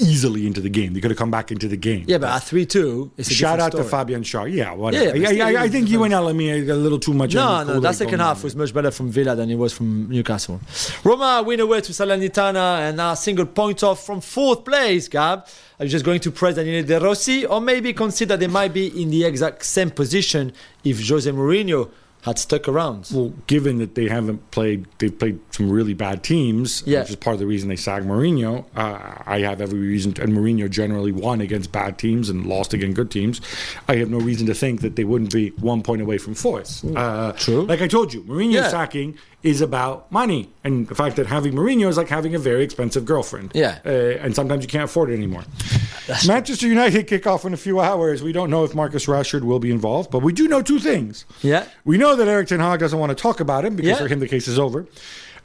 easily into the game. They could have come back into the game. Yeah, but at three two, it's a Shout different out to. Fabian Schär. Yeah, whatever. Yeah, yeah, I, I, I think you and. Elamy are a little too much. No, no, that second half was much better from Villa than it was from Newcastle. Roma win away to Salernitana and now single point off from fourth place, Gab. Are you just going to press Daniele De Rossi or maybe consider they might be in the exact same position if Jose Mourinho had stuck around? Well, given that they haven't played, they've played some really bad teams, Yeah. which is part of the reason they sacked Mourinho. Uh, I have every reason, to, and Mourinho generally won against bad teams and lost against good teams. I have no reason to think that they wouldn't be one point away from fourth. Uh, True. Like I told you, Mourinho Yeah. sacking is about money, and the fact that having Mourinho is like having a very expensive girlfriend. Yeah. uh, and sometimes you can't afford it anymore. Manchester United kick off in a few hours. We don't know if Marcus Rashford will be involved, but we do know two things. Yeah. We know that Erik Ten Hag doesn't want to talk about him because Yeah. for him the case is over.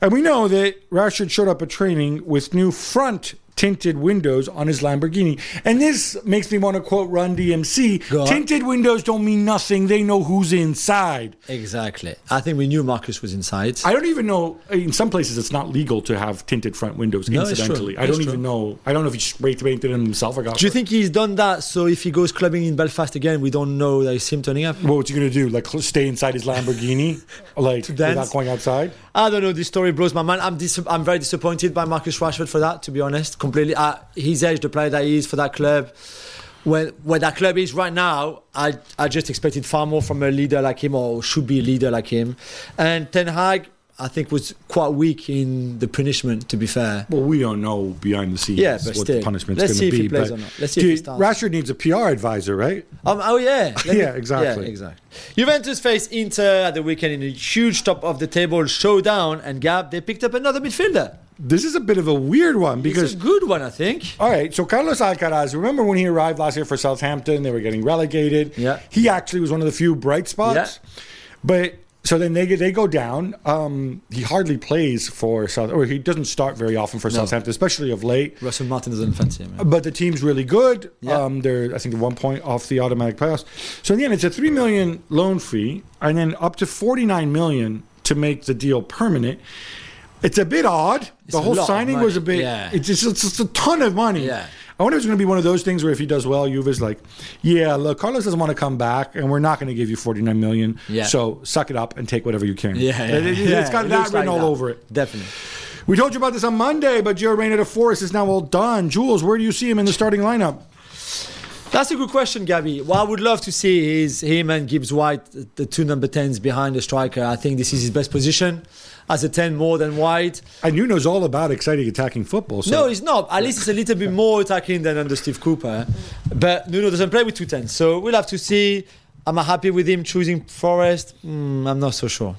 And we know that Rashford showed up at training with new front tinted windows on his Lamborghini. And this makes me want to quote Run DMC. Tinted windows don't mean nothing, they know who's inside. Exactly. I think we knew Marcus was inside. I don't even know, in some places it's not legal to have tinted front windows No, it's true. incidentally. I don't true. even know. I don't know if he spray painted them himself or got Do you think he's done that so if he goes clubbing in Belfast again, we don't know that it's him turning up? Well, what's he going to do? Like stay inside his Lamborghini? like without going outside? I don't know. This story blows my mind. I'm dis- I'm very disappointed by Marcus Rashford for that. To be honest, completely. Uh, he's edged the player that he is for that club. When where that club is right now, I I just expected far more from a leader like him, or should be a leader like him. And Ten Hag, I think, was quite weak in the punishment. To be fair, Well, we don't know behind the scenes Yeah, what still. the punishment's Let's going see to if be. he plays but or not. Let's see if he starts. Rashford needs a PR advisor, right? Um, oh yeah, Let Yeah, exactly. Yeah, exactly. Juventus faced Inter at the weekend in a huge top of the table showdown, and Gab they picked up another midfielder. This is a bit of a weird one because it's a good one, I think. all right, so Carlos Alcaraz, remember when he arrived last year for Southampton? They were getting relegated. Yeah. He actually was one of the few bright spots. Yeah. But so then they they go down. Um, he hardly plays for South, or he doesn't start very often for Southampton, especially of late. Russell Martin doesn't fancy him. But the team's really good. Yeah. Um, they're I think one point off the automatic playoffs. So in the end, it's a three million loan fee, and then up to forty nine million to make the deal permanent. It's a bit odd. the whole signing was a bit. Yeah. It's just it's just a ton of money. Yeah. I wonder if it's going to be one of those things where if he does well, Juve's like, yeah, look, Carlos doesn't want to come back, and we're not going to give you forty nine million. Yeah. So suck it up and take whatever you can. Yeah, yeah, It- it- yeah. it's got It that written like all that. over it. Definitely. We told you about this on Monday, but Jared Reyna to Forest is now all done. Juls, where do you see him in the starting lineup? That's a good question, Gabby. What I would love to see is him and Gibbs White, the two number 10s behind the striker. I think this is his best position as a 10 more than White. And you knows all about exciting attacking football. So. No, he's not. At least it's a little bit more attacking than under Steve Cooper. But Nuno doesn't play with two tens. So we'll have to see. Am I happy with him choosing Forest? Mm, I'm not so sure.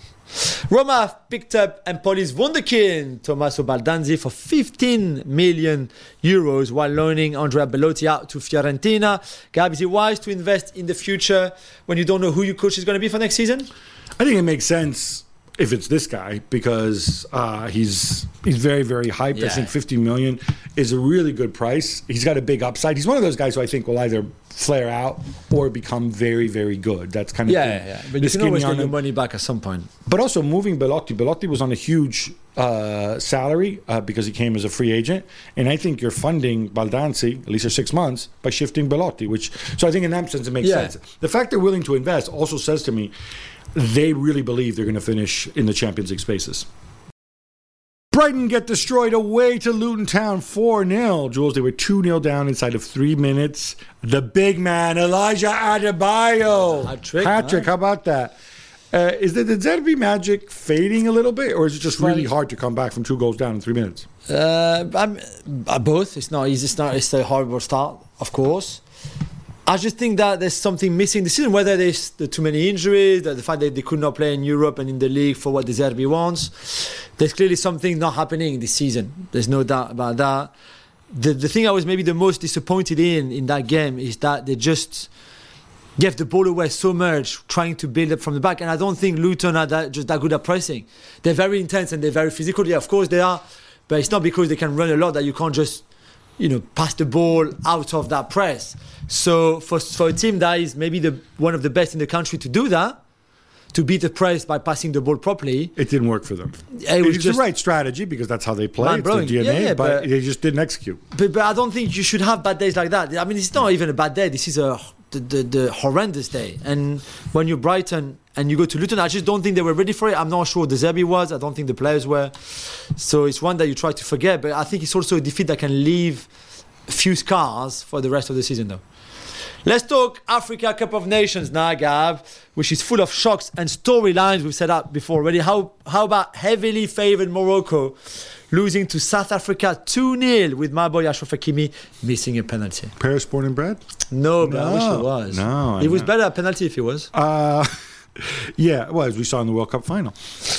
Roma picked up Empoli's wunderkind Tommaso Baldanzi for 15 million euros while loaning Andrea Belotti out to Fiorentina. Gab, is it wise to invest in the future when you don't know who your coach is going to be for next season? I think it makes sense if it's this guy because uh, he's he's very very hyped. I think 50 million is a really good price. He's got a big upside. He's one of those guys who I think will either flare out or become very very good. That's kind of yeah, the- But the you can always get your money back at some point. But also moving Belotti. Belotti was on a huge uh, salary uh, because he came as a free agent, and I think you're funding Baldanzi at least for six months by shifting Belotti. Which so I think in that sense it makes Yeah. sense. The fact they're willing to invest also says to me they really believe they're going to finish in the Champions League spaces. Brighton get destroyed away to Luton Town 4 0. Juls, they were 2 0 down inside of three minutes. The big man, Elijah Adebayo. Huh? how about that? Uh, is the, De Zerbi magic fading a little bit, or is it just really hard to come back from two goals down in three minutes? Uh, I'm, uh, both. It's not easy. It's not. It's a horrible start, of course. I just think that there's something missing this season. Whether there's the too many injuries, the, fact that they could not play in Europe and in the league for what De Zerbi wants, there's clearly something not happening this season. There's no doubt about that. The the thing I was maybe the most disappointed in in that game is that they just gave the ball away so much, trying to build up from the back. And I don't think Luton are that, just that good at pressing. They're very intense and they're very physical. Yeah, of course they are, but it's not because they can run a lot that you can't just, you know, pass the ball out of that press. So for for a team that is maybe the one of the best in the country to do that, to beat the press by passing the ball properly, It didn't work for them. It was it's just- the right strategy because that's how they play. It's their. DNA, Yeah, yeah, but, but- they just didn't execute. But, but I don't think you should have bad days like that. I mean, it's not even a bad day. This is a the, the, the horrendous day. And when you're Brighton and you go to Luton, I just don't think they were ready for it. I'm not sure De Zerbi was. I don't think the players were. So it's one that you try to forget. But I think it's also a defeat that can leave a few scars for the rest of the season, though. Let's talk Africa Cup of Nations now, Gab, which is full of shocks and storylines we've set up before already. How, how about heavily favoured Morocco losing to South Africa 2 0 with my boy Achraf Hakimi missing a penalty? Paris born and bred? No, but I wish it was. No, I It was better at penalty if it was. Uh, yeah, well, as we saw in the World Cup final.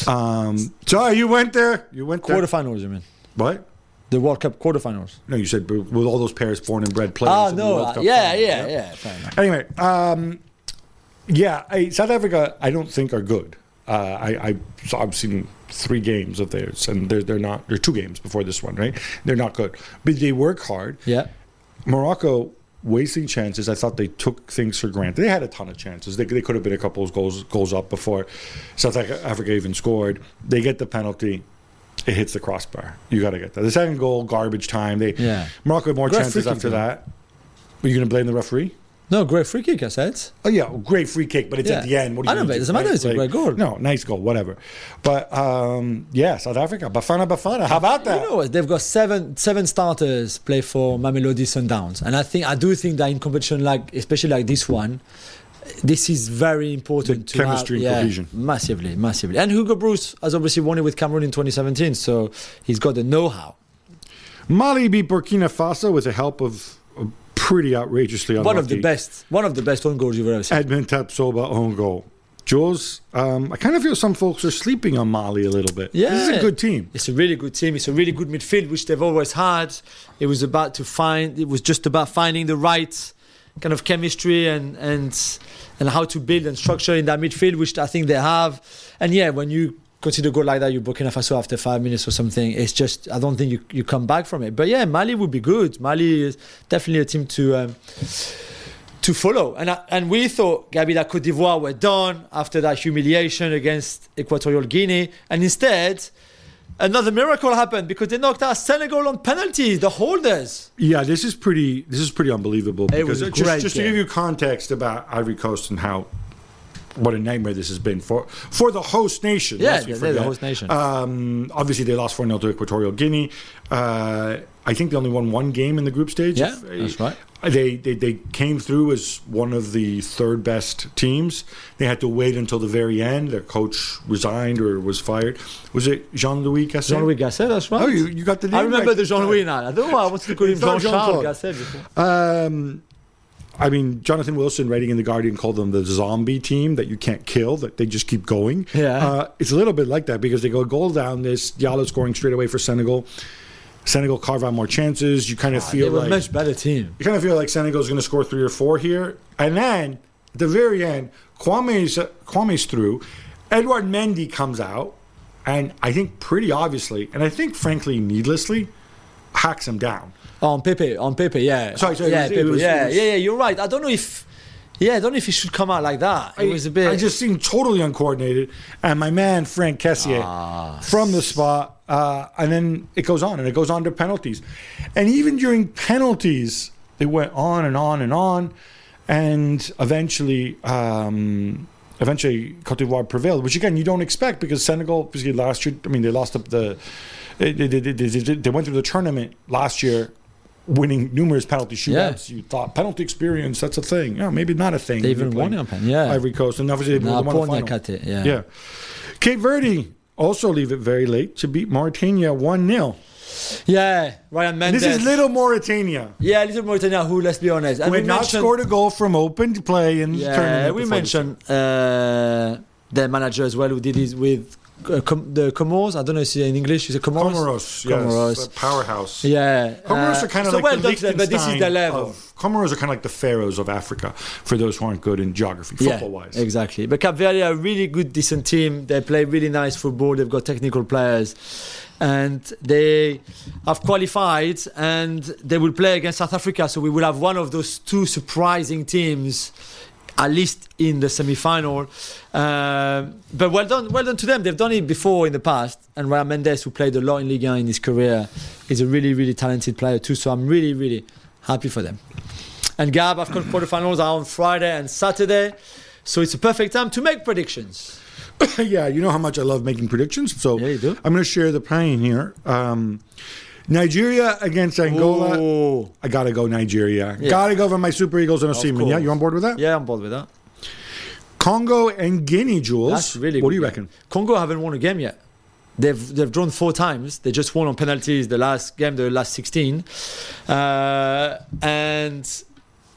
Um, so you went there. You went there. Quarterfinals, you mean? What? The World Cup quarterfinals. No, you said with all those Paris born and bred players. In the no. World uh, Cup yeah, yeah, yeah, Fair. Anyway, um, yeah, I, South Africa, I don't think are good. Uh, I, I saw, I've seen three games of theirs, and they're, they're not. They're two games before this one, right? They're not good, but they work hard. Yeah. Morocco wasting chances. I thought they took things for granted. They had a ton of chances. They, they could have been a couple of goals goals up before South Africa even scored. They get the penalty. It hits the crossbar. You got to get that. The second goal, garbage time. They Yeah. Morocco had more chances after that. Are you going to blame the referee? No, great free kick, I said. Oh yeah, great free kick, but it's at the end. What I you know, gonna but it doesn't matter. It's a great goal. No, nice goal, whatever. But um, yeah, South Africa, Bafana Bafana. How about that? You know what? They've got seven seven starters play for Mamelodi Sundowns, and I think I do think that in competition like especially like this one, this is very important The to chemistry have, and yeah, cohesion. massively, massively. And Hugo Broos has obviously won it with Cameroon in 2017, so he's got the know-how. Mali beat Burkina Faso with the help of pretty outrageously unlucky One of the best, one of the best own goals you've ever seen. Edmond Tapsoba own goal. Juls, um, I kind of feel some folks are sleeping on Mali a little bit. Yeah. This is a good team. It's a really good team. It's a really good midfield, which they've always had. It was about to find. It was just about finding the right kind of chemistry and and and how to build and structure in that midfield, which I think they have. And yeah, when you consider a goal like that, you Burkina Faso after five minutes or something. It's just I don't think you you come back from it. But yeah, Mali would be good. Mali is definitely a team to. Um, to follow. And I, and we thought, Gabi, that Cote d'Ivoire were done after that humiliation against Equatorial Guinea. And instead, another miracle happened because they knocked out Senegal on penalties, the holders. Yeah, this is pretty. This is pretty unbelievable. It was a just, great just to give you context about Ivory Coast and how what a nightmare this has been for for the host nation. Yeah, we the host nation. Um, obviously, they lost 4 0 to Equatorial Guinea. Uh, I think they only won one game in the group stage. Yeah, that's right. They, they they came through as one of the third best teams. They had to wait until the very end. Their coach resigned or was fired. Was it Jean Louis Gasset? Jean-Louis Gasset, that's right. Oh, you, you got the name I remember right the. Jean-Louis now. I don't know why I wanted to call him Jean-Charles Jean-Claude. Gasset before. Um, I mean, Jonathan Wilson, writing in the Guardian, called them the zombie team that you can't kill, that they just keep going. Yeah. uh, it's a little bit like that because they go goal down. This Diallo scoring straight away for Senegal. Senegal carve out more chances. You kind of They feel were a like much better team. you kind of feel like Senegal's going to score three or four here, and then at the very end, Kwame's Kwame's through. Edouard Mendy comes out, and I think pretty obviously, and I think frankly needlessly, hacks him down. On Pepe, on Pepe, yeah. Sorry, sorry, yeah, was- Pepe, was- yeah, was- yeah, yeah. You're right. I don't know if, yeah, I don't know if he should come out like that. It was a bit. I just seemed totally uncoordinated, and my man Franck Kessié Ah. from the spot, uh, and then it goes on, and it goes on to penalties, and even during penalties, it went on and on and on, and eventually, um, eventually, Cote d'Ivoire prevailed, which again you don't expect because Senegal, last year, I mean they lost up the, they, they, they, they, they went through the tournament last year. Winning numerous penalty Yeah. shootouts, you thought penalty experience that's a thing. Yeah, maybe not a thing. They even won on pen, yeah. Ivory Coast, and obviously they won the final. it, yeah. Yeah. Cape Verde also leave it very late to beat Mauritania 1 0. yeah, Ryan Mendes. This is little Mauritania. Yeah, little Mauritania, who, let's be honest. And we not scored a goal from open play in the Yeah, tournament. we mentioned uh, their manager as well, who did this with uh, Com- the Comoros. I don't know if it's in English. Is it. Comoros? Comoros, yes, Comoros. powerhouse. Yeah. Comoros uh, are kind of so like well the done but this is the level. Of, Comoros are kind of like the Faroes of Africa for those who aren't good in geography, Yeah, football wise. exactly. But Cap Verde are a really good, decent team. They play really nice football. They've got technical players, and they have qualified, and they will play against South Africa. So we will have one of those two surprising teams, at least in the semi-final. Um, but well done, well done to them. They've done it before in the past. And Ryan Mendes, who played a lot in Liga in his career, is a really, really talented player too. So I'm really, really happy for them. And Gab, I've got quarterfinals are on Friday and Saturday. So it's a perfect time to make predictions. yeah, you know how much I love making predictions. So Yeah. I'm going to share the pain here. Um, Nigeria against Angola. Ooh. I got to go Nigeria. Yeah. Got to go for my Super Eagles and Osimhen. Yeah, you on board with that? Yeah, I'm on board with that. Congo and Guinea, Juls. That's really What do you game. reckon? Congo haven't won a game yet. They've they've drawn four times. They just won on penalties the last game, the last 16. Uh, and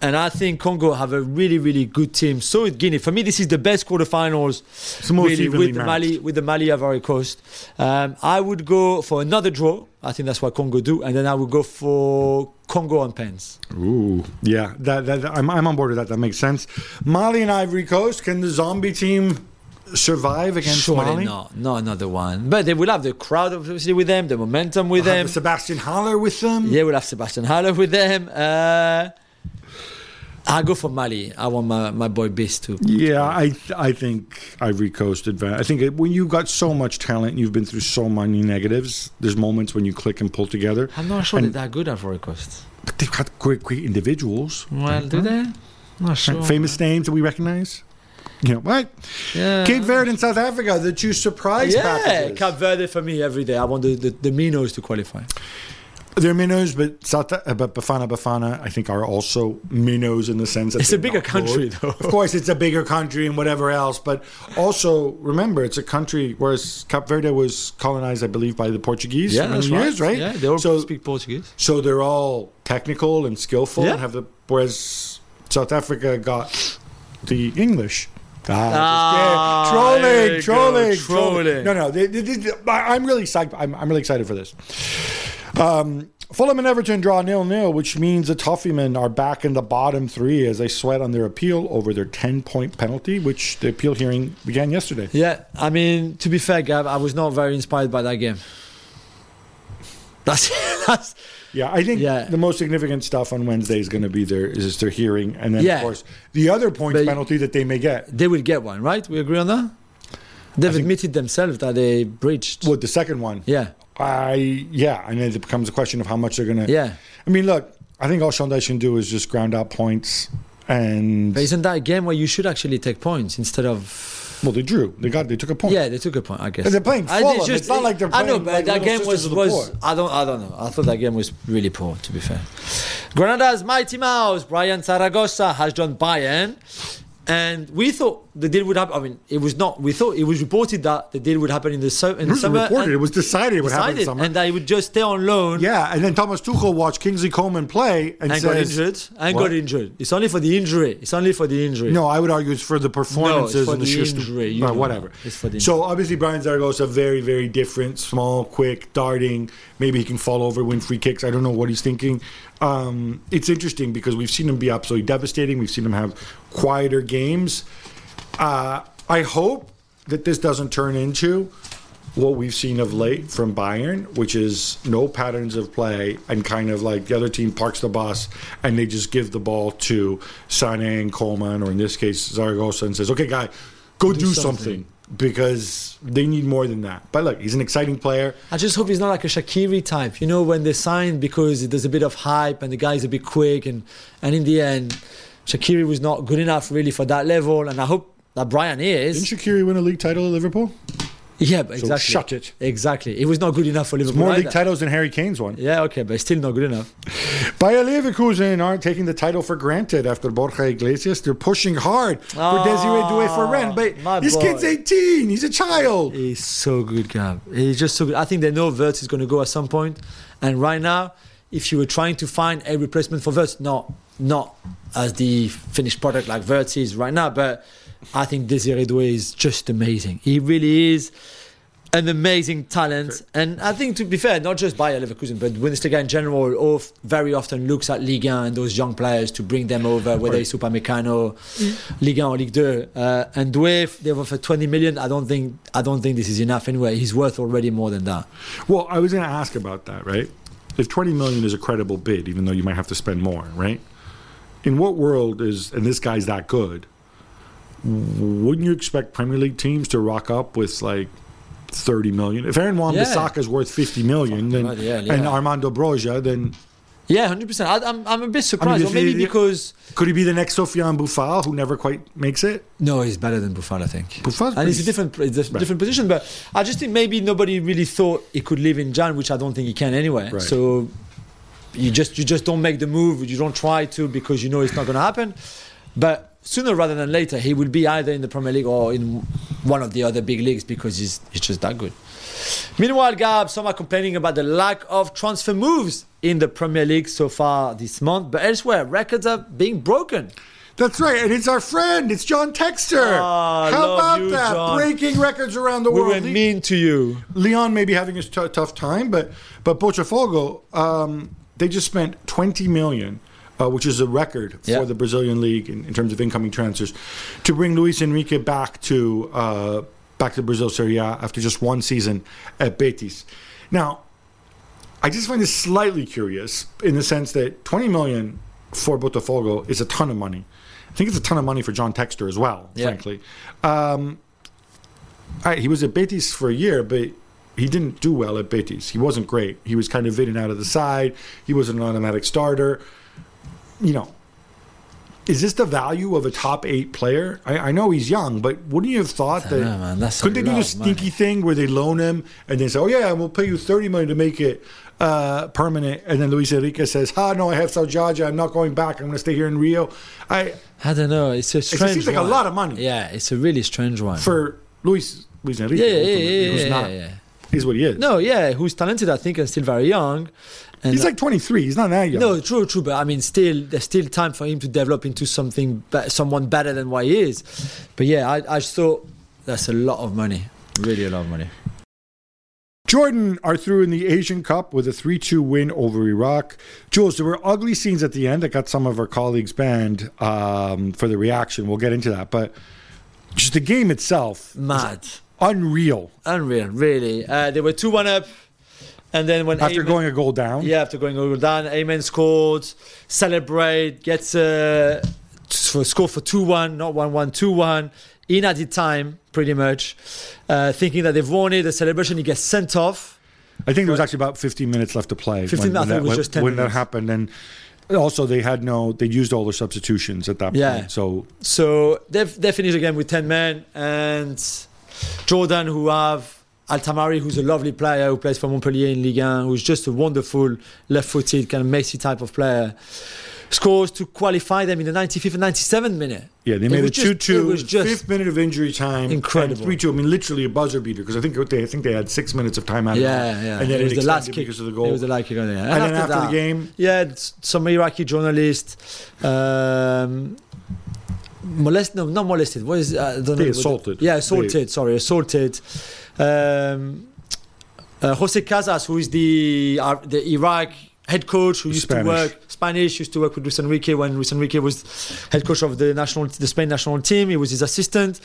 and I think Congo have a really really good team. So is Guinea. For me, this is the best quarterfinals. It's really, with the. Mali with the Mali Ivory Coast. Um, I would go for another draw. I think that's what Congo do, and then I would go for Congo on pens. Ooh, yeah, that, that I'm, I'm on board with that. That makes sense. Mali and Ivory Coast. Can the zombie team survive against Surely Mali? not, not another one. But they will have the crowd obviously with them, the momentum with Have them. Sebastien Haller with them. Yeah, we'll have Sebastien Haller with them. Uh, I'll go for Mali. I want my, my boy Beast to. Yeah, I I think Ivory Coast advance. I think it, when you've got so much talent, and you've been through so many negatives. There's moments when you click and pull together. I'm not sure And- they're that good at Ivory Coast. But they've got great, great individuals. Well, do they? Not sure. Famous names that we recognize. You know what? Yeah. Cape Verde and South Africa, the two surprise Yeah, packages. Cap Verde for me every day. I want the, the, the Minos to qualify. They're minnows, but South, uh, but Bafana Bafana, I think, are also minnows in the sense that It's a bigger country, though. Of course, it's a bigger country and whatever else, but also remember, it's a country. Whereas Cap Verde was colonized, I believe, by the Portuguese Yeah, that's right. right? Yeah, they all so, speak Portuguese. so they're all technical and skillful, Yeah. and have the whereas South Africa got the English Ah, trolling, trolling, trolling, trolling. No, no, they- they- they- I'm really psyched. I'm, I'm really excited for this. Um, Fulham and Everton draw nil nil, which means the Toffeemen are back in the bottom three as they sweat on their appeal over their 10 point penalty, which the appeal hearing began yesterday. Yeah, I mean, to be fair, Gab, I was not very inspired by that game. That's that's Yeah, I think Yeah. the most significant stuff on Wednesday is going to be their is their hearing, and then Yeah. of course the other points But- penalty that they may get. they will get one, right? We agree on that. They've think- admitted themselves that they breached. Well, the second one, Yeah, I yeah, and then it becomes a question of how much they're going to. yeah. I mean, look, I think all Dyche can do is just ground out points, and But isn't that a game where you should actually take points instead of? Well, they drew. They got they took a point. Yeah, they took a point, I guess. And they're playing I- Fulham. It's not like they're Playing, I know, but like that game was Sisters of the was. I don't. I don't know. I thought that game was really poor. To be fair, Granada's mighty mouse Brian Zaragoza has done Bayern, and we thought the deal would happen. I mean, it was not. We thought it was reported that the deal would happen in the, so, in It summer. reported. It was decided it would happen in decided, summer. and that he would just stay on loan. yeah, and then Thomas Tuchel watched Kingsley Coman play and, And says, got injured. And What? got injured. It's only for the injury. It's only for the injury. No, I would argue it's for the performances for and the, the stu- injury, uh, whatever. It's for the so obviously Brian Zaragoza very very different, small, quick, darting. Maybe he can fall over, win free kicks. I don't know what he's thinking. Um, it's interesting because we've seen him be absolutely devastating. We've seen him have quieter games. Uh, I hope that this doesn't turn into what we've seen of late from Bayern, which is no patterns of play and kind of like the other team parks the bus and they just give the ball to Sané and Coman, or in this case Zaragoza, and says, "Okay, guy, go do, something. something." Because they need more than that." But look, he's an exciting player. I just hope he's not like a Shaqiri type. You know, when they sign because there's a bit of hype and the guy's a bit quick, and and in the end, Shaqiri was not good enough really for that level. And I hope that Brian is. Didn't is. Shaqiri win a league title at Liverpool? Yeah, but So exactly. shut it. Exactly. It was not good enough for Liverpool. More either. league titles than Harry Kane's one. Yeah, okay, but still not good enough. Bayer Leverkusen aren't taking the title for granted after Borja Iglesias. They're pushing hard for Oh, Désiré Doué for my But this boy. kid's 18. He's a child. He's so good, Gab. He's just so good. I think they know Wirtz is going to go at some point. And right now, if you were trying to find a replacement for Wirtz, not not as the finished product like Wirtz is right now, but I think Désiré Doué is just amazing. He really is an amazing talent. And I think, to be fair, not just Bayer Leverkusen, but Bundesliga in general, of very often looks at Ligue 1 and those young players to bring them over, whether it's Upamecano, Ligue 1 or Ligue 2. Uh, and Doué, they've offered 20 million. I don't think I don't think this is enough anyway. He's worth already more than that. Well, I was going to ask about that, right? If 20 million is a credible bid, even though you might have to spend more, right? In what world is, and this guy's that good, wouldn't you expect Premier League teams to rock up with like 30 million? If Aaron Wan Yeah. Bissaka is worth 50 million, then, hell, yeah. and Armando Broja, then Yeah, 100%. I, I'm, I'm a bit surprised. if or maybe he- because. could he be the next Sofiane Boufal who never quite makes it? No, he's better than Buffon, I think. Boufal's and it's a different, it's a different position. But I just think maybe nobody really thought he could live in Jan, which I don't think he can anyway. Right. So you just you just don't make the move. You don't try to because you know it's not going to happen. But sooner rather than later, he will be either in the Premier League or in one of the other big leagues because he's he's just that good. Meanwhile, Gab, some are complaining about the lack of transfer moves in the Premier League so far this month, but elsewhere records are being broken. That's right, and it's our friend. It's John Textor. Ah, How about you, that? John. Breaking records around the We world. were mean to you. Lyon may be having a t- tough time, but but Botafogo, um, they just spent 20 million, uh, which is a record Yeah. for the Brazilian league in, in terms of incoming transfers, to bring Luiz Henrique back to uh, back to Brazil Serie A after just one season at Betis. Now, I just find this slightly curious in the sense that 20 million for Botafogo is a ton of money. I think it's a ton of money for John Textor as well, Yeah. frankly. Um, I, he was at Betis for a year, but he didn't do well at Betis. He wasn't great. He was kind of in and out of the side. He wasn't an automatic starter. You know, is this the value of a top eight player? I, I know he's young, but wouldn't you have thought that? know, man. That's a couldn't they do money. stinky thing where they loan him and they say, "Oh yeah, we'll pay you thirty million to make it uh, permanent," and then Luiz Henrique says, "Ah, no, I have Saujaja. I'm not going back. I'm going to stay here in Rio." I I don't know. It's a strange. It seems like a lot of money. Yeah, it's a really strange one. for Luis Luiz Henrique, yeah, yeah, yeah, yeah, yeah, not yeah. is what he is. No, yeah, who's talented, I think, and still very young. And He's like 23. He's not that young. no, true, true, but I mean, still, there's still time for him to develop into something, someone better than what he is. But yeah, I, I just thought that's a lot of money, really a lot of money. Jordan are through in the Asian Cup with a 3 2 win over Iraq. Juls, there were ugly scenes at the end that got some of our colleagues banned um, for the reaction. We'll get into that. But just the game itself, Mad, unreal. unreal, really. Uh, they were two one up, and then when After Ayman- going a goal down, Yeah, after going a goal down, Amen scored, celebrate, gets a for score for 2 1, not 1 1, 2 1, in at the time, pretty much. Uh, thinking that they've won it, the celebration, he gets sent off. I think there was actually about 15 minutes left to play 15 I think that, it was just 10 when that happened. And also, they had no, they used all their substitutions at that Yeah. point. So So they they finish again with 10 men, and Jordan, who have Altamari, who's a lovely player who plays for Montpellier in Ligue 1, who's just a wonderful left footed, kind of Messi type of player, scores to qualify them in the 95th and 97th minute. Yeah, they made was it just- two two. it was just fifth minute of injury time. incredible. Three two. I mean, literally a buzzer beater because I think they I think they had six minutes of time out. Yeah, yeah. And then it was it the last extended kick because of the goal. It was the last kick on there. and, then after, the game, yeah, some Iraqi journalist um, molested. No, not molested. What is? Uh, I don't They what the- assaulted. yeah, assaulted. Sorry, assaulted. Um, uh, Jose Casas, who is the uh, the Iraq head coach, who used Spanish. to work Spanish, used to work with Luis Enrique when Luis Enrique was head coach of the national, the Spain national team. He was his assistant,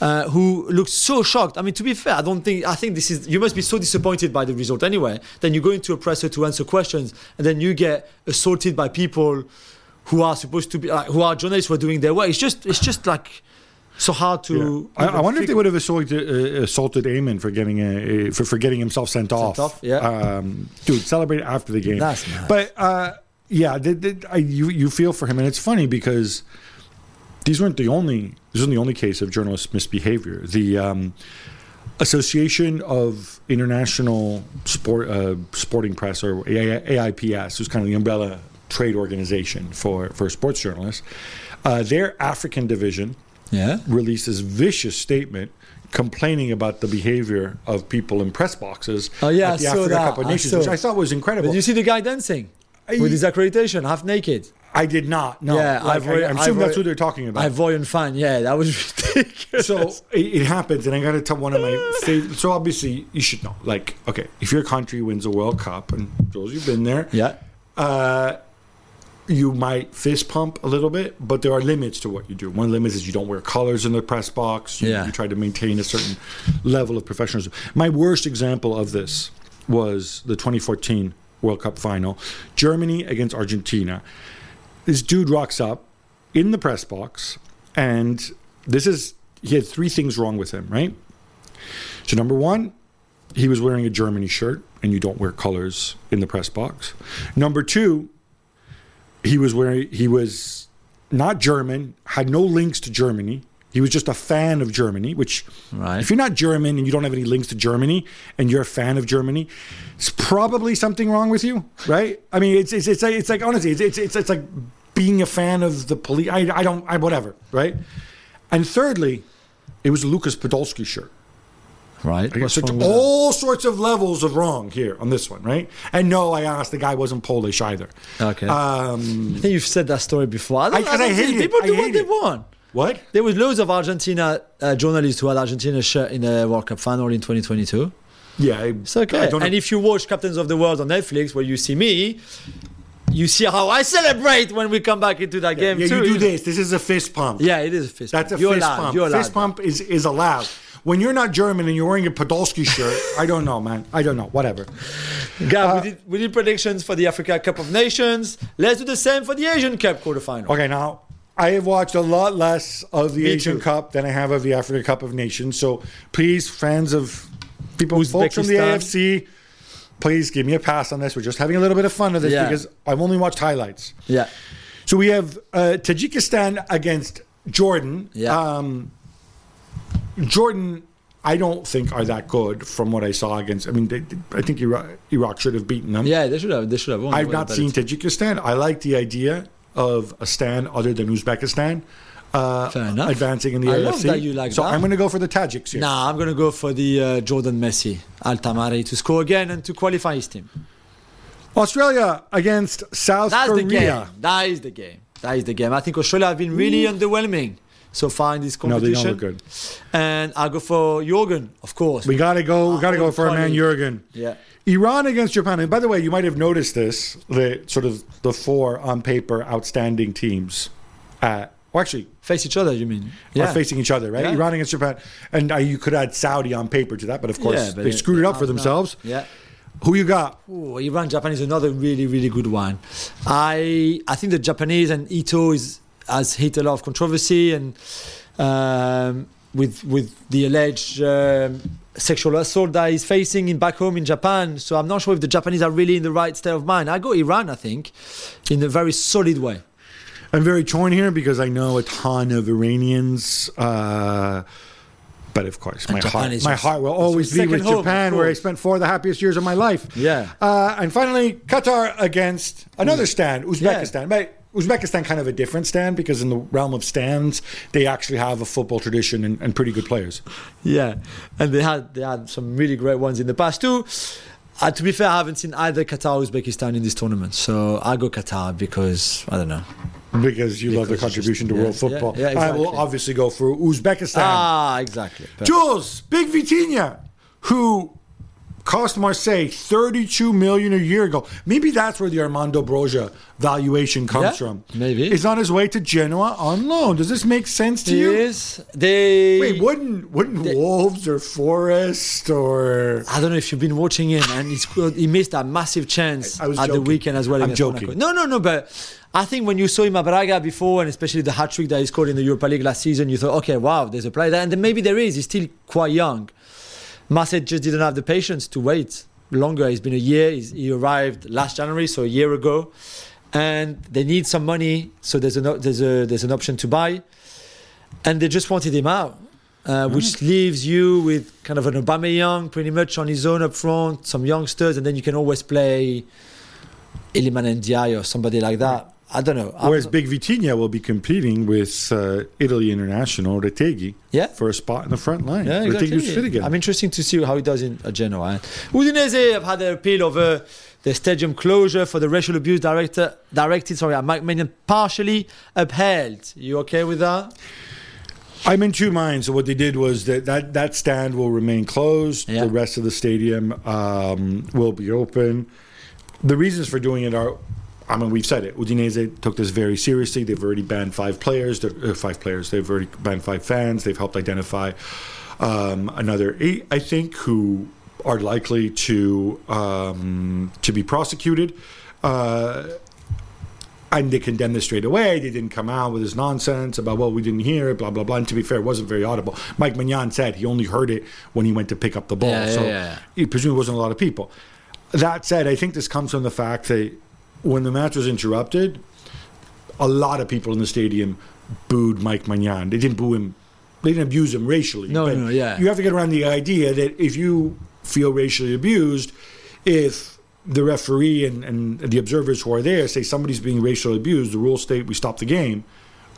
uh, who looked so shocked. I mean, to be fair, I don't think I think this is. You must be so disappointed by the result anyway. Then you go into a presser to answer questions, and then you get assaulted by people who are supposed to be like, who are journalists who are doing their work. It's just it's just like so hard to. I, I even wonder if they would have assaulted, uh, assaulted Eamon for getting a, for, for getting himself sent, off. off, yeah. Um, dude, celebrate after the game. That's mad. But uh, yeah, the, the, I, you you feel for him, and it's funny because these weren't the only. This wasn't the only case of journalist misbehavior. The um, Association of International Sport uh, Sporting Press, or AIPS, who's kind of the umbrella trade organization for for sports journalists. Uh, their African division Yeah. released this vicious statement complaining about the behavior of people in press boxes Oh, yeah, at the I Africa that. Cup of I Nations, saw. which I thought was incredible. Did you see the guy dancing I- with his accreditation, half naked? I did not. No, Yeah, Like, I've I, I've assuming that's who they're talking about. Ivorian fan, yeah, that was ridiculous. so it, it happens, and I got to tell one of my favorite. So obviously, you should know. Like, okay, if your country wins a World Cup, and Juls, you've been there, yeah, uh, you might fist pump a little bit, but there are limits to what you do. One limit is you don't wear colors in the press box. You, Yeah. you try to maintain a certain level of professionalism. My worst example of this was the 2014 World Cup final, Germany against Argentina. This dude rocks up in the press box, and this is he had three things wrong with him, right? So number one, he was wearing a Germany shirt, and you don't wear colors in the press box. Number two, he was wearing he was not German, had no links to Germany. He was just a fan of Germany, which Right. if you're not German and you don't have any links to Germany and you're a fan of Germany, it's probably something wrong with you, right? I mean, it's it's it's like, it's like honestly, it's, it's it's it's like being a fan of the police. I, I don't I whatever, right? And thirdly, it was a Lukas Podolski shirt. Right. I What's guess that? all sorts of levels of wrong here on this one, right? And no, I asked the guy wasn't Polish either. Okay. Um, I think you've said that story before. I, don't, I- I, and I hate think it. people I do what hate they it. want. what? There was loads of Argentina uh, journalists who had Argentina shirt in the World Cup final in 2022. Yeah, I, It's okay. I don't. And if you watch Captains of the World on Netflix, where you see me, you see how I celebrate when we come back into that game yeah, too. you do this. This is a fist pump. Yeah, it is a fist. That's a. You're fist allowed. pump. You're fist allowed. pump is, is allowed. When you're not German and you're wearing a Podolski shirt, I don't know, man. I don't know. Whatever. Gav, Uh, we, did, we did predictions for the Africa Cup of Nations. Let's do the same for the Asian Cup quarterfinal. Okay, now I have watched a lot less of the Me Asian too. Cup than I have of the Africa Cup of Nations. So please, fans of people, folks from the AFC, please give me a pass on this. We're just having a little bit of fun of this Yeah. because I've only watched highlights. Yeah. So we have uh, Tajikistan against Jordan. Yeah. Um, Jordan, I don't think are that good from what I saw against. I mean, they, I think Iraq, Iraq should have beaten them. Yeah, they should have. They should have won. I've not seen. Tajikistan. I like the idea of a stand other than Uzbekistan uh, Fair enough. advancing in the I AFC. love that you like so that. I'm going to go for the Tajiks here. Nah, I'm going to go for the uh, Jordan Messi, Altamari, to score again and to qualify his team. Australia against South That's Korea. the game. That is the game. That is the game. I think Australia have been really underwhelming so in this No, they competition. don't look good. And I'll go for Jurgen, of course. We gotta go. We gotta go for our man. Jurgen. yeah. Iran against Japan. And by the way, you might have noticed this: the sort of the four on paper outstanding teams, uh, or actually Face each other, you mean? are facing each other, right? Yeah. Iran against Japan, and uh, you could add Saudi on paper to that, but of course Yeah, but they it- screwed it up for themselves. Yeah. Who you got? Ooh, Iran Japan is another really really good one. I I think the Japanese and Ito is has hit a lot of controversy and um, with with the alleged um, sexual assault that he's facing in back home in Japan. So I'm not sure if the Japanese are really in the right state of mind. I go Iran. I think in a very solid way. I'm very torn here because I know a ton of Iranians. Uh, but of course, my heart, my heart will always be with home, Japan, where I spent four of the happiest years of my life. Yeah. Uh, and finally, Qatar against another stand, Uzbekistan. But Uzbekistan kind of a different stand because in the realm of stands, they actually have a football tradition and, and pretty good players. Yeah, and they had they had some really great ones in the past too. Uh, to be fair, I haven't seen either Qatar or Uzbekistan in this tournament, so I go Qatar because I don't know. Because you love the contribution just- to world yeah, football. yeah, yeah, I will obviously go for Uzbekistan. Ah, exactly. Jules, Big Vitinha, who cost Marseille 32 million a year ago. Maybe that's where the Armando Broja valuation comes Yeah, from. maybe. Is on his way to Genoa on loan. Does this make sense to you? Yes, they. Wait, wouldn't wouldn't Wolves or Forest or I don't know if you've been watching him, and he's, he missed a massive chance I- I at the weekend as well. I'm joking. Monaco. No, no, no. But I think when you saw him at Braga before, and especially the hat trick that he scored in the Europa League last season, you thought, okay, wow, there's a player there, and then maybe there is. He's still quite young. Marseille just didn't have the patience to wait longer. It's been a year. He's, he arrived last January, so a year ago, and they need some money. So there's an there's a there's an option to buy, and they just wanted him out. Uh, which leaves you with kind of an Aubameyang pretty much on his own up front, some youngsters, and then you can always play Iliman Ndiaye or somebody like that. I don't know. Whereas Big Vitinha will be competing with uh, Italy international Retegui Yeah. for a spot in the front line. Yeah, Retegui's exactly. fit again. I'm interested to see how he does in at Genoa. Udinese have had their appeal over the stadium closure for the racial abuse director, directed sorry, at Mike Maignan partially upheld. You okay with that? I'm in two minds. So what they did was that that, that stand will remain closed. Yeah. The rest of the stadium um, will be open. The reasons for doing it are, I mean, we've said it. Udinese took this very seriously. They've already banned five players. Uh, five players. They've already banned five fans. They've helped identify um, another eight, I think, who are likely to um, to be prosecuted. Uh, and they condemned this straight away. They didn't come out with this nonsense about, well, we didn't hear it, blah, blah, blah. And to be fair, it wasn't very audible. Mike Maignan said he only heard it when he went to pick up the ball. Yeah, so yeah, yeah. he presumably wasn't a lot of people. That said, I think this comes from the fact that when the match was interrupted, a lot of people in the stadium booed Mike Maignan. They didn't boo him. They didn't abuse him racially. No, no, yeah. You have to get around the idea that if you feel racially abused, if the referee and, and the observers who are there say somebody's being racially abused, the rules state we stop the game.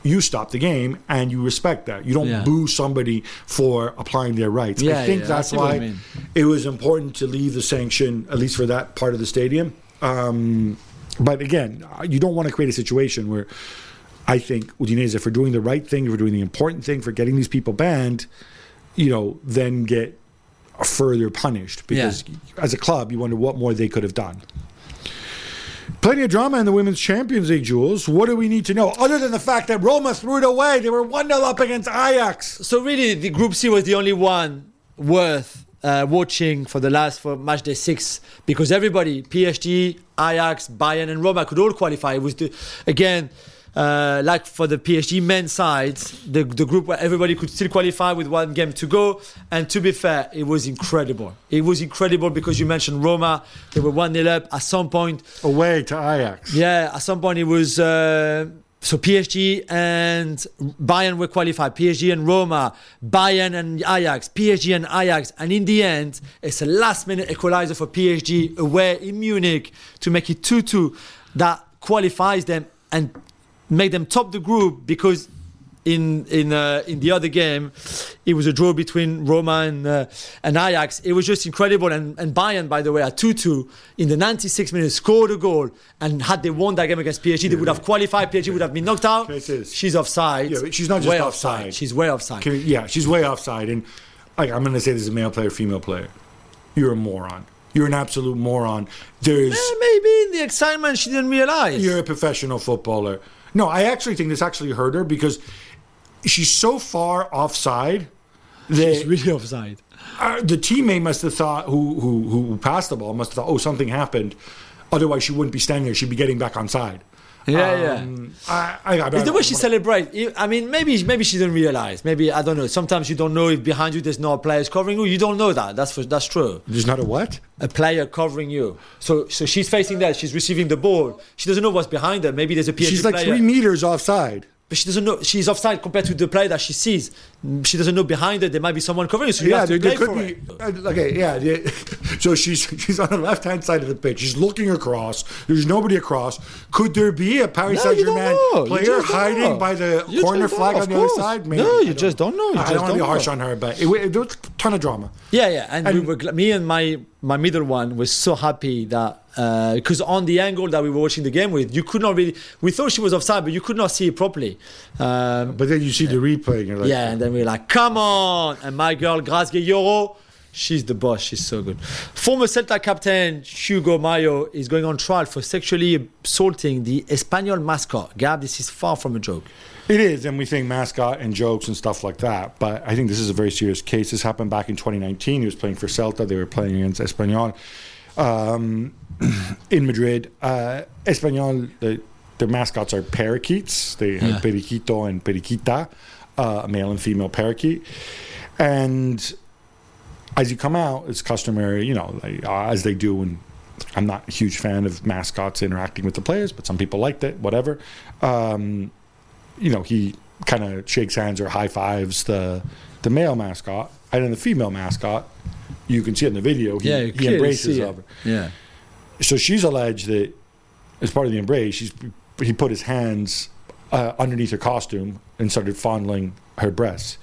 You stop the game and you respect that. You don't Yeah. boo somebody for applying their rights. Yeah, I think yeah, that's what why you mean. it was important to leave the sanction, at least for that part of the stadium. Um, but again, uh, you don't want to create a situation where I think Udinese, for doing the right thing, for doing the important thing, for getting these people banned, you know, then get further punished because as a club, you wonder what more they could have done. Plenty of drama in the Women's Champions League, Jules. What do we need to know? Other than the fact that Roma threw it away. They were 1 0 up against Ajax. So really, the Group C was the only one worth uh, watching for the last for match day six because everybody, PSG, Ajax, Bayern, and Roma could all qualify. It was the again. Uh, like for the PSG men's side, the, the group where everybody could still qualify with one game to go. And to be fair, it was incredible. It was incredible because you mentioned Roma. They were 1 0 up. At some point, Away to Ajax. yeah, at some point it was uh, so PSG and Bayern were qualified. PSG and Roma, Bayern and Ajax, PSG and Ajax, and in the end, it's a last-minute equalizer for PSG away in Munich to make it 2-2 that qualifies them and make them top the group because in in uh, in the other game, it was a draw between Roma and uh, and Ajax. It was just incredible. And, and Bayern, by the way, at 2-2 in the 96 minutes scored a goal. And had they won that game against PSG, they would have qualified. PSG would have been knocked out. She's offside. Yeah, but she's not just way offside. She's way offside. Yeah, she's way offside. And like, I'm going to say this is a male player, female player. You're a moron. You're an absolute moron. There's Eh, maybe in the excitement she didn't realize. you're a professional footballer. No, I actually think this actually hurt her because she's so far offside that She's really offside. uh, the teammate must have thought who, who who passed the ball must have thought oh something happened. Otherwise, she wouldn't be standing there. She'd be getting back on side. Yeah, yeah. Um, I, I, I, It's the way she celebrates. I mean, maybe maybe she didn't realize. Maybe I don't know. Sometimes you don't know if behind you there's no players covering you. You don't know that. That's for, that's true. There's not a what? A player covering you. So so she's facing that. She's receiving the ball. She doesn't know what's behind her. Maybe there's a PSG She's like player. three meters offside. But she doesn't know. She's offside compared to the player that she sees. She doesn't know behind her there might be someone covering you. So you yeah, have to there, there could for be. it. uh, Okay, yeah. yeah. So she's she's on the left hand side of the pitch. She's looking across. There's nobody across. Could there be a Paris No, Saint Germain player hiding know. by the You corner flag know, on of the other side? Maybe. No, you just don't know. You I just don't want to be harsh know. on her, but it, it, there was a ton of drama. Yeah, yeah, and, we were gl- me and my my middle one was so happy that because on the angle that we were watching the game with, you could not really. We thought she was offside, but you could not see it properly. Um, But then you see the replay, and you're like, yeah, and then we were like, "Come on!" And my girl Grace Geyoro, she's the boss. She's so good. Former Celta captain Hugo Mallo is going on trial for sexually assaulting the Espanyol mascot. Gab, this is far from a joke. It is, and we think mascot and jokes and stuff like that. But I think this is a very serious case. This happened back in 2019. He was playing for Celta. They were playing against Espanyol um, in Madrid. Uh, Espanyol, the, their mascots are parakeets. They have Yeah. periquito and periquita, uh, a male and female parakeet. And as you come out, it's customary, you know, like, uh, as they do. And I'm not a huge fan of mascots interacting with the players, but some people liked it. Whatever. Um, you know, he kind of shakes hands or high fives the the male mascot, and then the female mascot. You can see it in the video. He, Yeah, he embraces of her. Yeah. So she's alleged that as part of the embrace, she's he put his hands uh, underneath her costume and started fondling her breasts.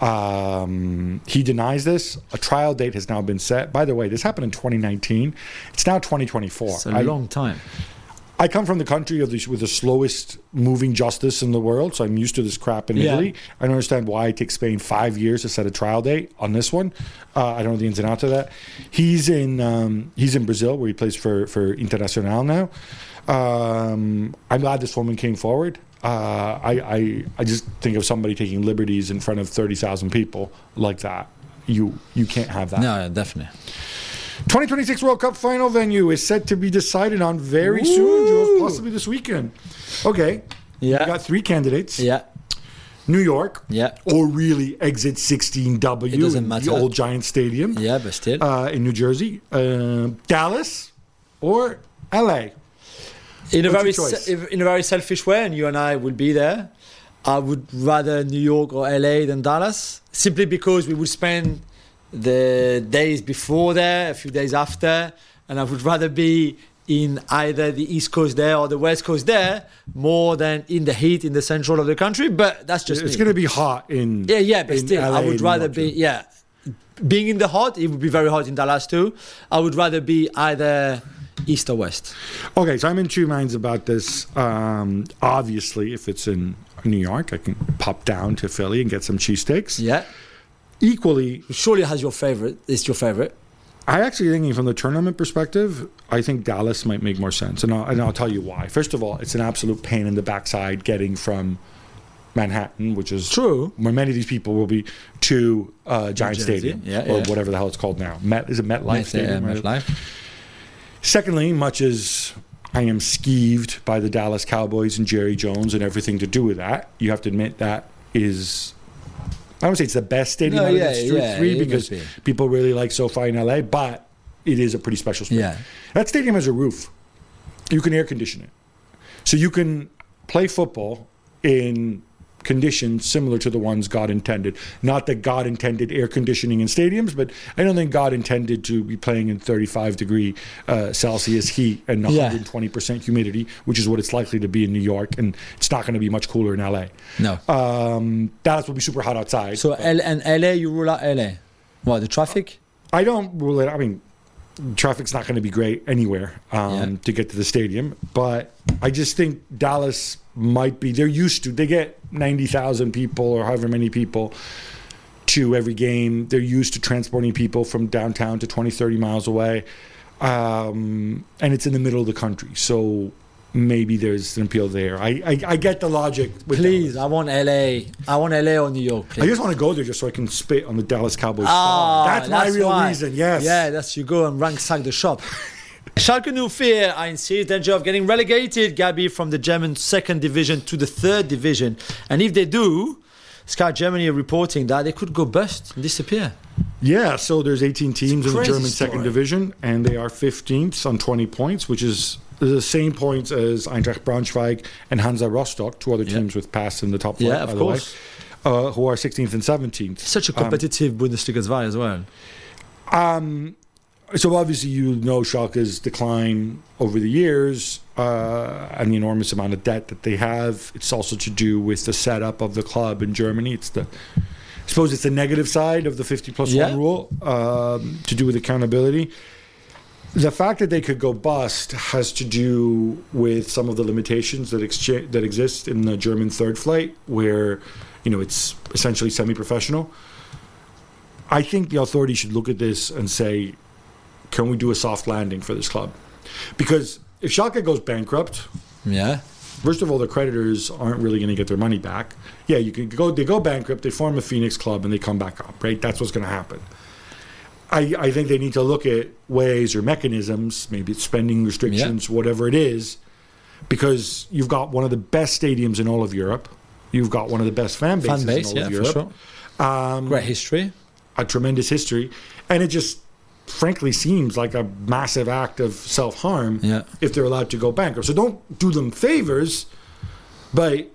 Um, he denies this. A trial date has now been set. By the way, this happened in 2019. It's now 2024. It's a I- long time. I come from the country of the, with the slowest moving justice in the world, so I'm used to this crap in Yeah. Italy. I don't understand why it takes Spain five years to set a trial date on this one. Uh, I don't know the ins and outs of that. He's in um, he's in Brazil where he plays for for Internacional now. Um, I'm glad this woman came forward. Uh, I, I I just think of somebody taking liberties in front of thirty thousand people like that. You you can't have that. No, definitely. 2026 World Cup final venue is set to be decided on very soon, Jules, possibly this weekend. Okay. Yeah. We got three candidates Yeah. New York, Yeah. or really Exit 16W, It doesn't matter. the old Giant Stadium Yeah, but still. uh, in New Jersey, uh, Dallas, or LA. in a very se- in a very selfish way, and you and I will be there. I would rather New York or LA than Dallas, simply because we would spend the days before there, a few days after, and I would rather be in either the East Coast there or the West Coast there more than in the heat in the central of the country. But that's just It's me. to be hot in Yeah, yeah, but still, LA I would rather be yeah. Being in the hot, it would be very hot in Dallas too. I would rather be either east or west. Okay, so I'm in two minds about this. Um, obviously, if it's in New York, I can pop down to Philly and get some cheesesteaks. Yeah, Equally, surely has your favorite. It's your favorite. I actually thinking from the tournament perspective, I think Dallas might make more sense, and I'll, and I'll tell you why. First of all, it's an absolute pain in the backside getting from Manhattan, which is True. where many of these people will be, to uh, Giant Jersey, Stadium yeah, or yeah. whatever the hell it's called now. Met is it MetLife Stadium? right? MetLife. Secondly, much as I am skeeved by the Dallas Cowboys and Jerry Jones and everything to do with that, you have to admit that is. I would say it's the best stadium No, out of yeah, the three, yeah, three because be. people really like SoFi in LA, but it is a pretty special space. Yeah. That stadium has a roof. You can air condition it. So you can play football in conditions similar to the ones God intended. Not that God intended air conditioning in stadiums, but I don't think God intended to be playing in 35 degree uh, Celsius heat and 120% humidity, which is what it's likely to be in New York, and it's not going to be much cooler in LA. No. Um, Dallas will be super hot outside. So L- and LA, you rule out LA. What the traffic? I don't rule it. I mean, traffic's not going to be great anywhere um, Yeah. to get to the stadium, but I just think Dallas might be. They're used to. They get ninety thousand people or however many people to every game. They're used to transporting people from downtown to 20, 30 miles away, um, and it's in the middle of the country. So maybe there's an appeal there. I I, I get the logic. With Please, Dallas. I want LA. I want LA or New York. Please. I just want to go there just so I can spit on the Dallas Cowboys. Ah, star. That's, my real why. reason. Yes. Yeah, that's you go and ransack the shop. Schalke 04 are in serious danger of getting relegated, Gabby, from the German second division to the third division. And if they do, Sky Germany are reporting that they could go bust and disappear. Yeah, so there's 18 teams in the German second division, and they are 15th on 20 points, which is the same points as Eintracht Braunschweig and Hansa Rostock, two other Yeah. teams with pass in the top flight, Yeah, of course. way, uh, who are 16th and 17th. Such a competitive Bundesliga as well, as well. Um, so obviously you know Schalke's decline over the years uh, and the enormous amount of debt that they have. It's also to do with the setup of the club in Germany. It's the I suppose it's the negative side of the 50 plus Yeah. one rule um, to do with accountability. The fact that they could go bust has to do with some of the limitations that excha- that exist in the German third flight, where you know it's essentially semi-professional. I think the authorities should look at this and say, can we do a soft landing for this club? Because if Schalke goes bankrupt, Yeah. first of all, the creditors aren't really going to get their money back. Yeah, you can go. They go bankrupt. They form a Phoenix club and they come back up. Right. That's what's going to happen. I, I think they need to look at ways or mechanisms, maybe it's spending restrictions, whatever it is, because you've got one of the best stadiums in all of Europe. You've got one of the best fan bases Fan base, in all yeah, of for Europe. sure. Um, Great history. a tremendous history, and it just frankly seems like a massive act of self harm Yeah. if they're allowed to go bankrupt. So don't do them favors, but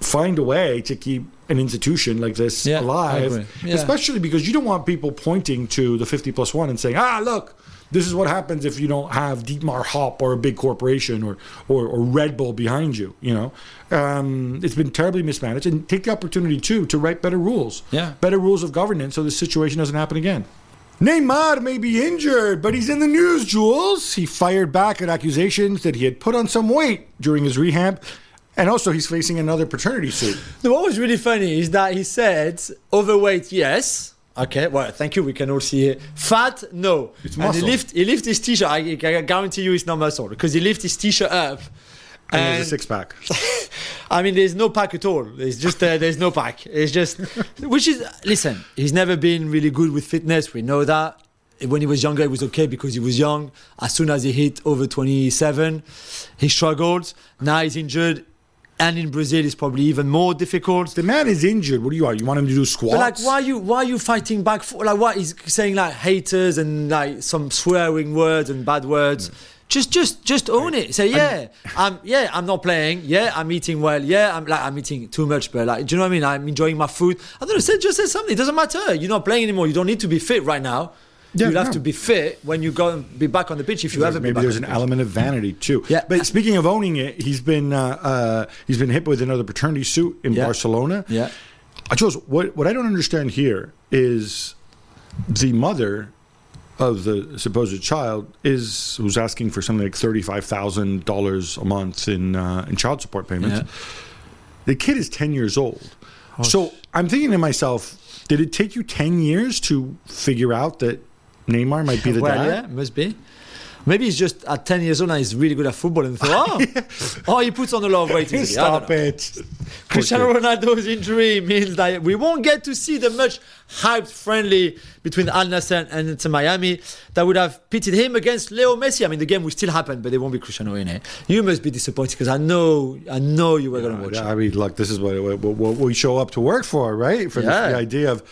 find a way to keep an institution like this Yeah, alive. Yeah. especially because you don't want people pointing to the 50 plus one and saying, ah, look. This is what happens if you don't have Dietmar Hopp or a big corporation or, or, or Red Bull behind you. You know, um, it's been terribly mismanaged. And take the opportunity too to write better rules Yeah. better rules of governance so this situation doesn't happen again. Neymar may be injured, but he's in the news, Jules. He fired back at accusations that he had put on some weight during his rehab, and also he's facing another paternity suit. No, what was really funny is that he said overweight, yes. Okay, well, thank you. We can all see it. Fat, no. It's and he muscle. lift, he lift his t-shirt. I, I guarantee you, it's not muscle because he lift his t-shirt up. And, has a six pack. I mean, there's no pack at all. It's just uh, there's no pack. It's just, which is listen. He's never been really good with fitness. We know that. When he was younger, it was okay because he was young. As soon as he hit over 27, he struggled. Now he's injured, and in Brazil, it's probably even more difficult. The man is injured. What do you want? You want him to do squats? But like, why are you why are you fighting back? For, like, what he's saying like haters and like some swearing words and bad words. Just, just, just own it. Say, yeah, I'm, yeah, I'm not playing. Yeah, I'm eating well. Yeah, I'm like, I'm eating too much, but like, do you know what I mean? I'm enjoying my food. I don't know. Say, just say something. It doesn't matter. You're not playing anymore. You don't need to be fit right now. Yeah, You'll have no. to be fit when you go and be back on the pitch if you ever be Maybe back there's an the element of vanity too. Yeah. But speaking of owning it, he's been uh, uh, he's been hit with another paternity suit in Yeah. Barcelona. Yeah. I chose what what I don't understand here is the mother of the supposed child is who's asking for something like thirty five thousand dollars a month in uh, in child support payments. Yeah. The kid is ten years old, so I'm thinking to myself, did it take you ten years to figure out that Neymar might be the well, dad? yeah, must be. Maybe he's just at 10 years old and he's really good at football and thought, oh, oh he puts on a lot of weight. easily. I don't Stop it. Cristiano Ronaldo's injury means that we won't get to see the much hyped friendly between Al Nassr and Inter Miami that would have pitted him against Leo Messi. I mean, the game will still happen, but there won't be Cristiano in it. You must be disappointed because I know, I know you were going to watch Yeah, it. I mean, look, this is what, what, what we show up to work for, right? For the, the idea of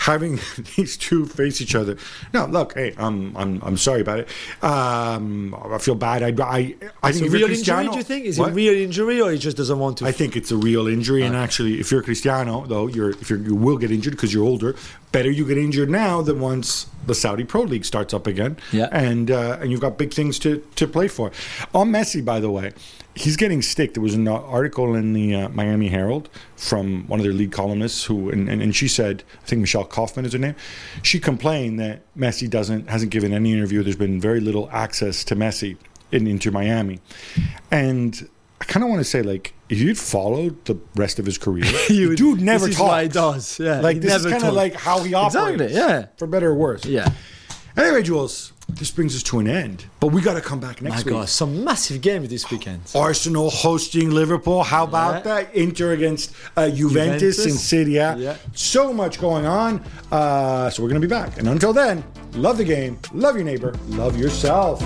having these two face each other. No, look, hey, I'm I'm I'm sorry about it. Um, I feel bad. I I I It's think a real injury, do you think? Is What? it real injury or he just doesn't want to? I think it's a real injury, and actually, if you're Cristiano, though, you're if you're, you will get injured because you're older. Better you get injured now than once the Saudi Pro League starts up again. Yeah. and uh, and you've got big things to to play for. On Messi, by the way, he's getting stick. There was an article in the uh, Miami Herald from one of their lead columnists who, and, and, and she said, I think Michelle Kaufman is her name. She complained that Messi doesn't hasn't given any interview. There's been very little access to Messi in Inter Miami, and. I kind of want to say, like, if you'd followed the rest of his career, the would- dude never this is talks. he does, yeah. like this is kind of like how he operates. Exactly, yeah. for better or worse. yeah. Anyway, Jules, this brings us to an end, but we got to come back My next week. God, some massive games this weekend. Arsenal hosting Liverpool. How about Yeah. that? Inter against uh, Juventus, Juventus. in Serie A. Yeah. So much going on. Uh, so we're going to be back. And until then, love the game, love your neighbor, love yourself.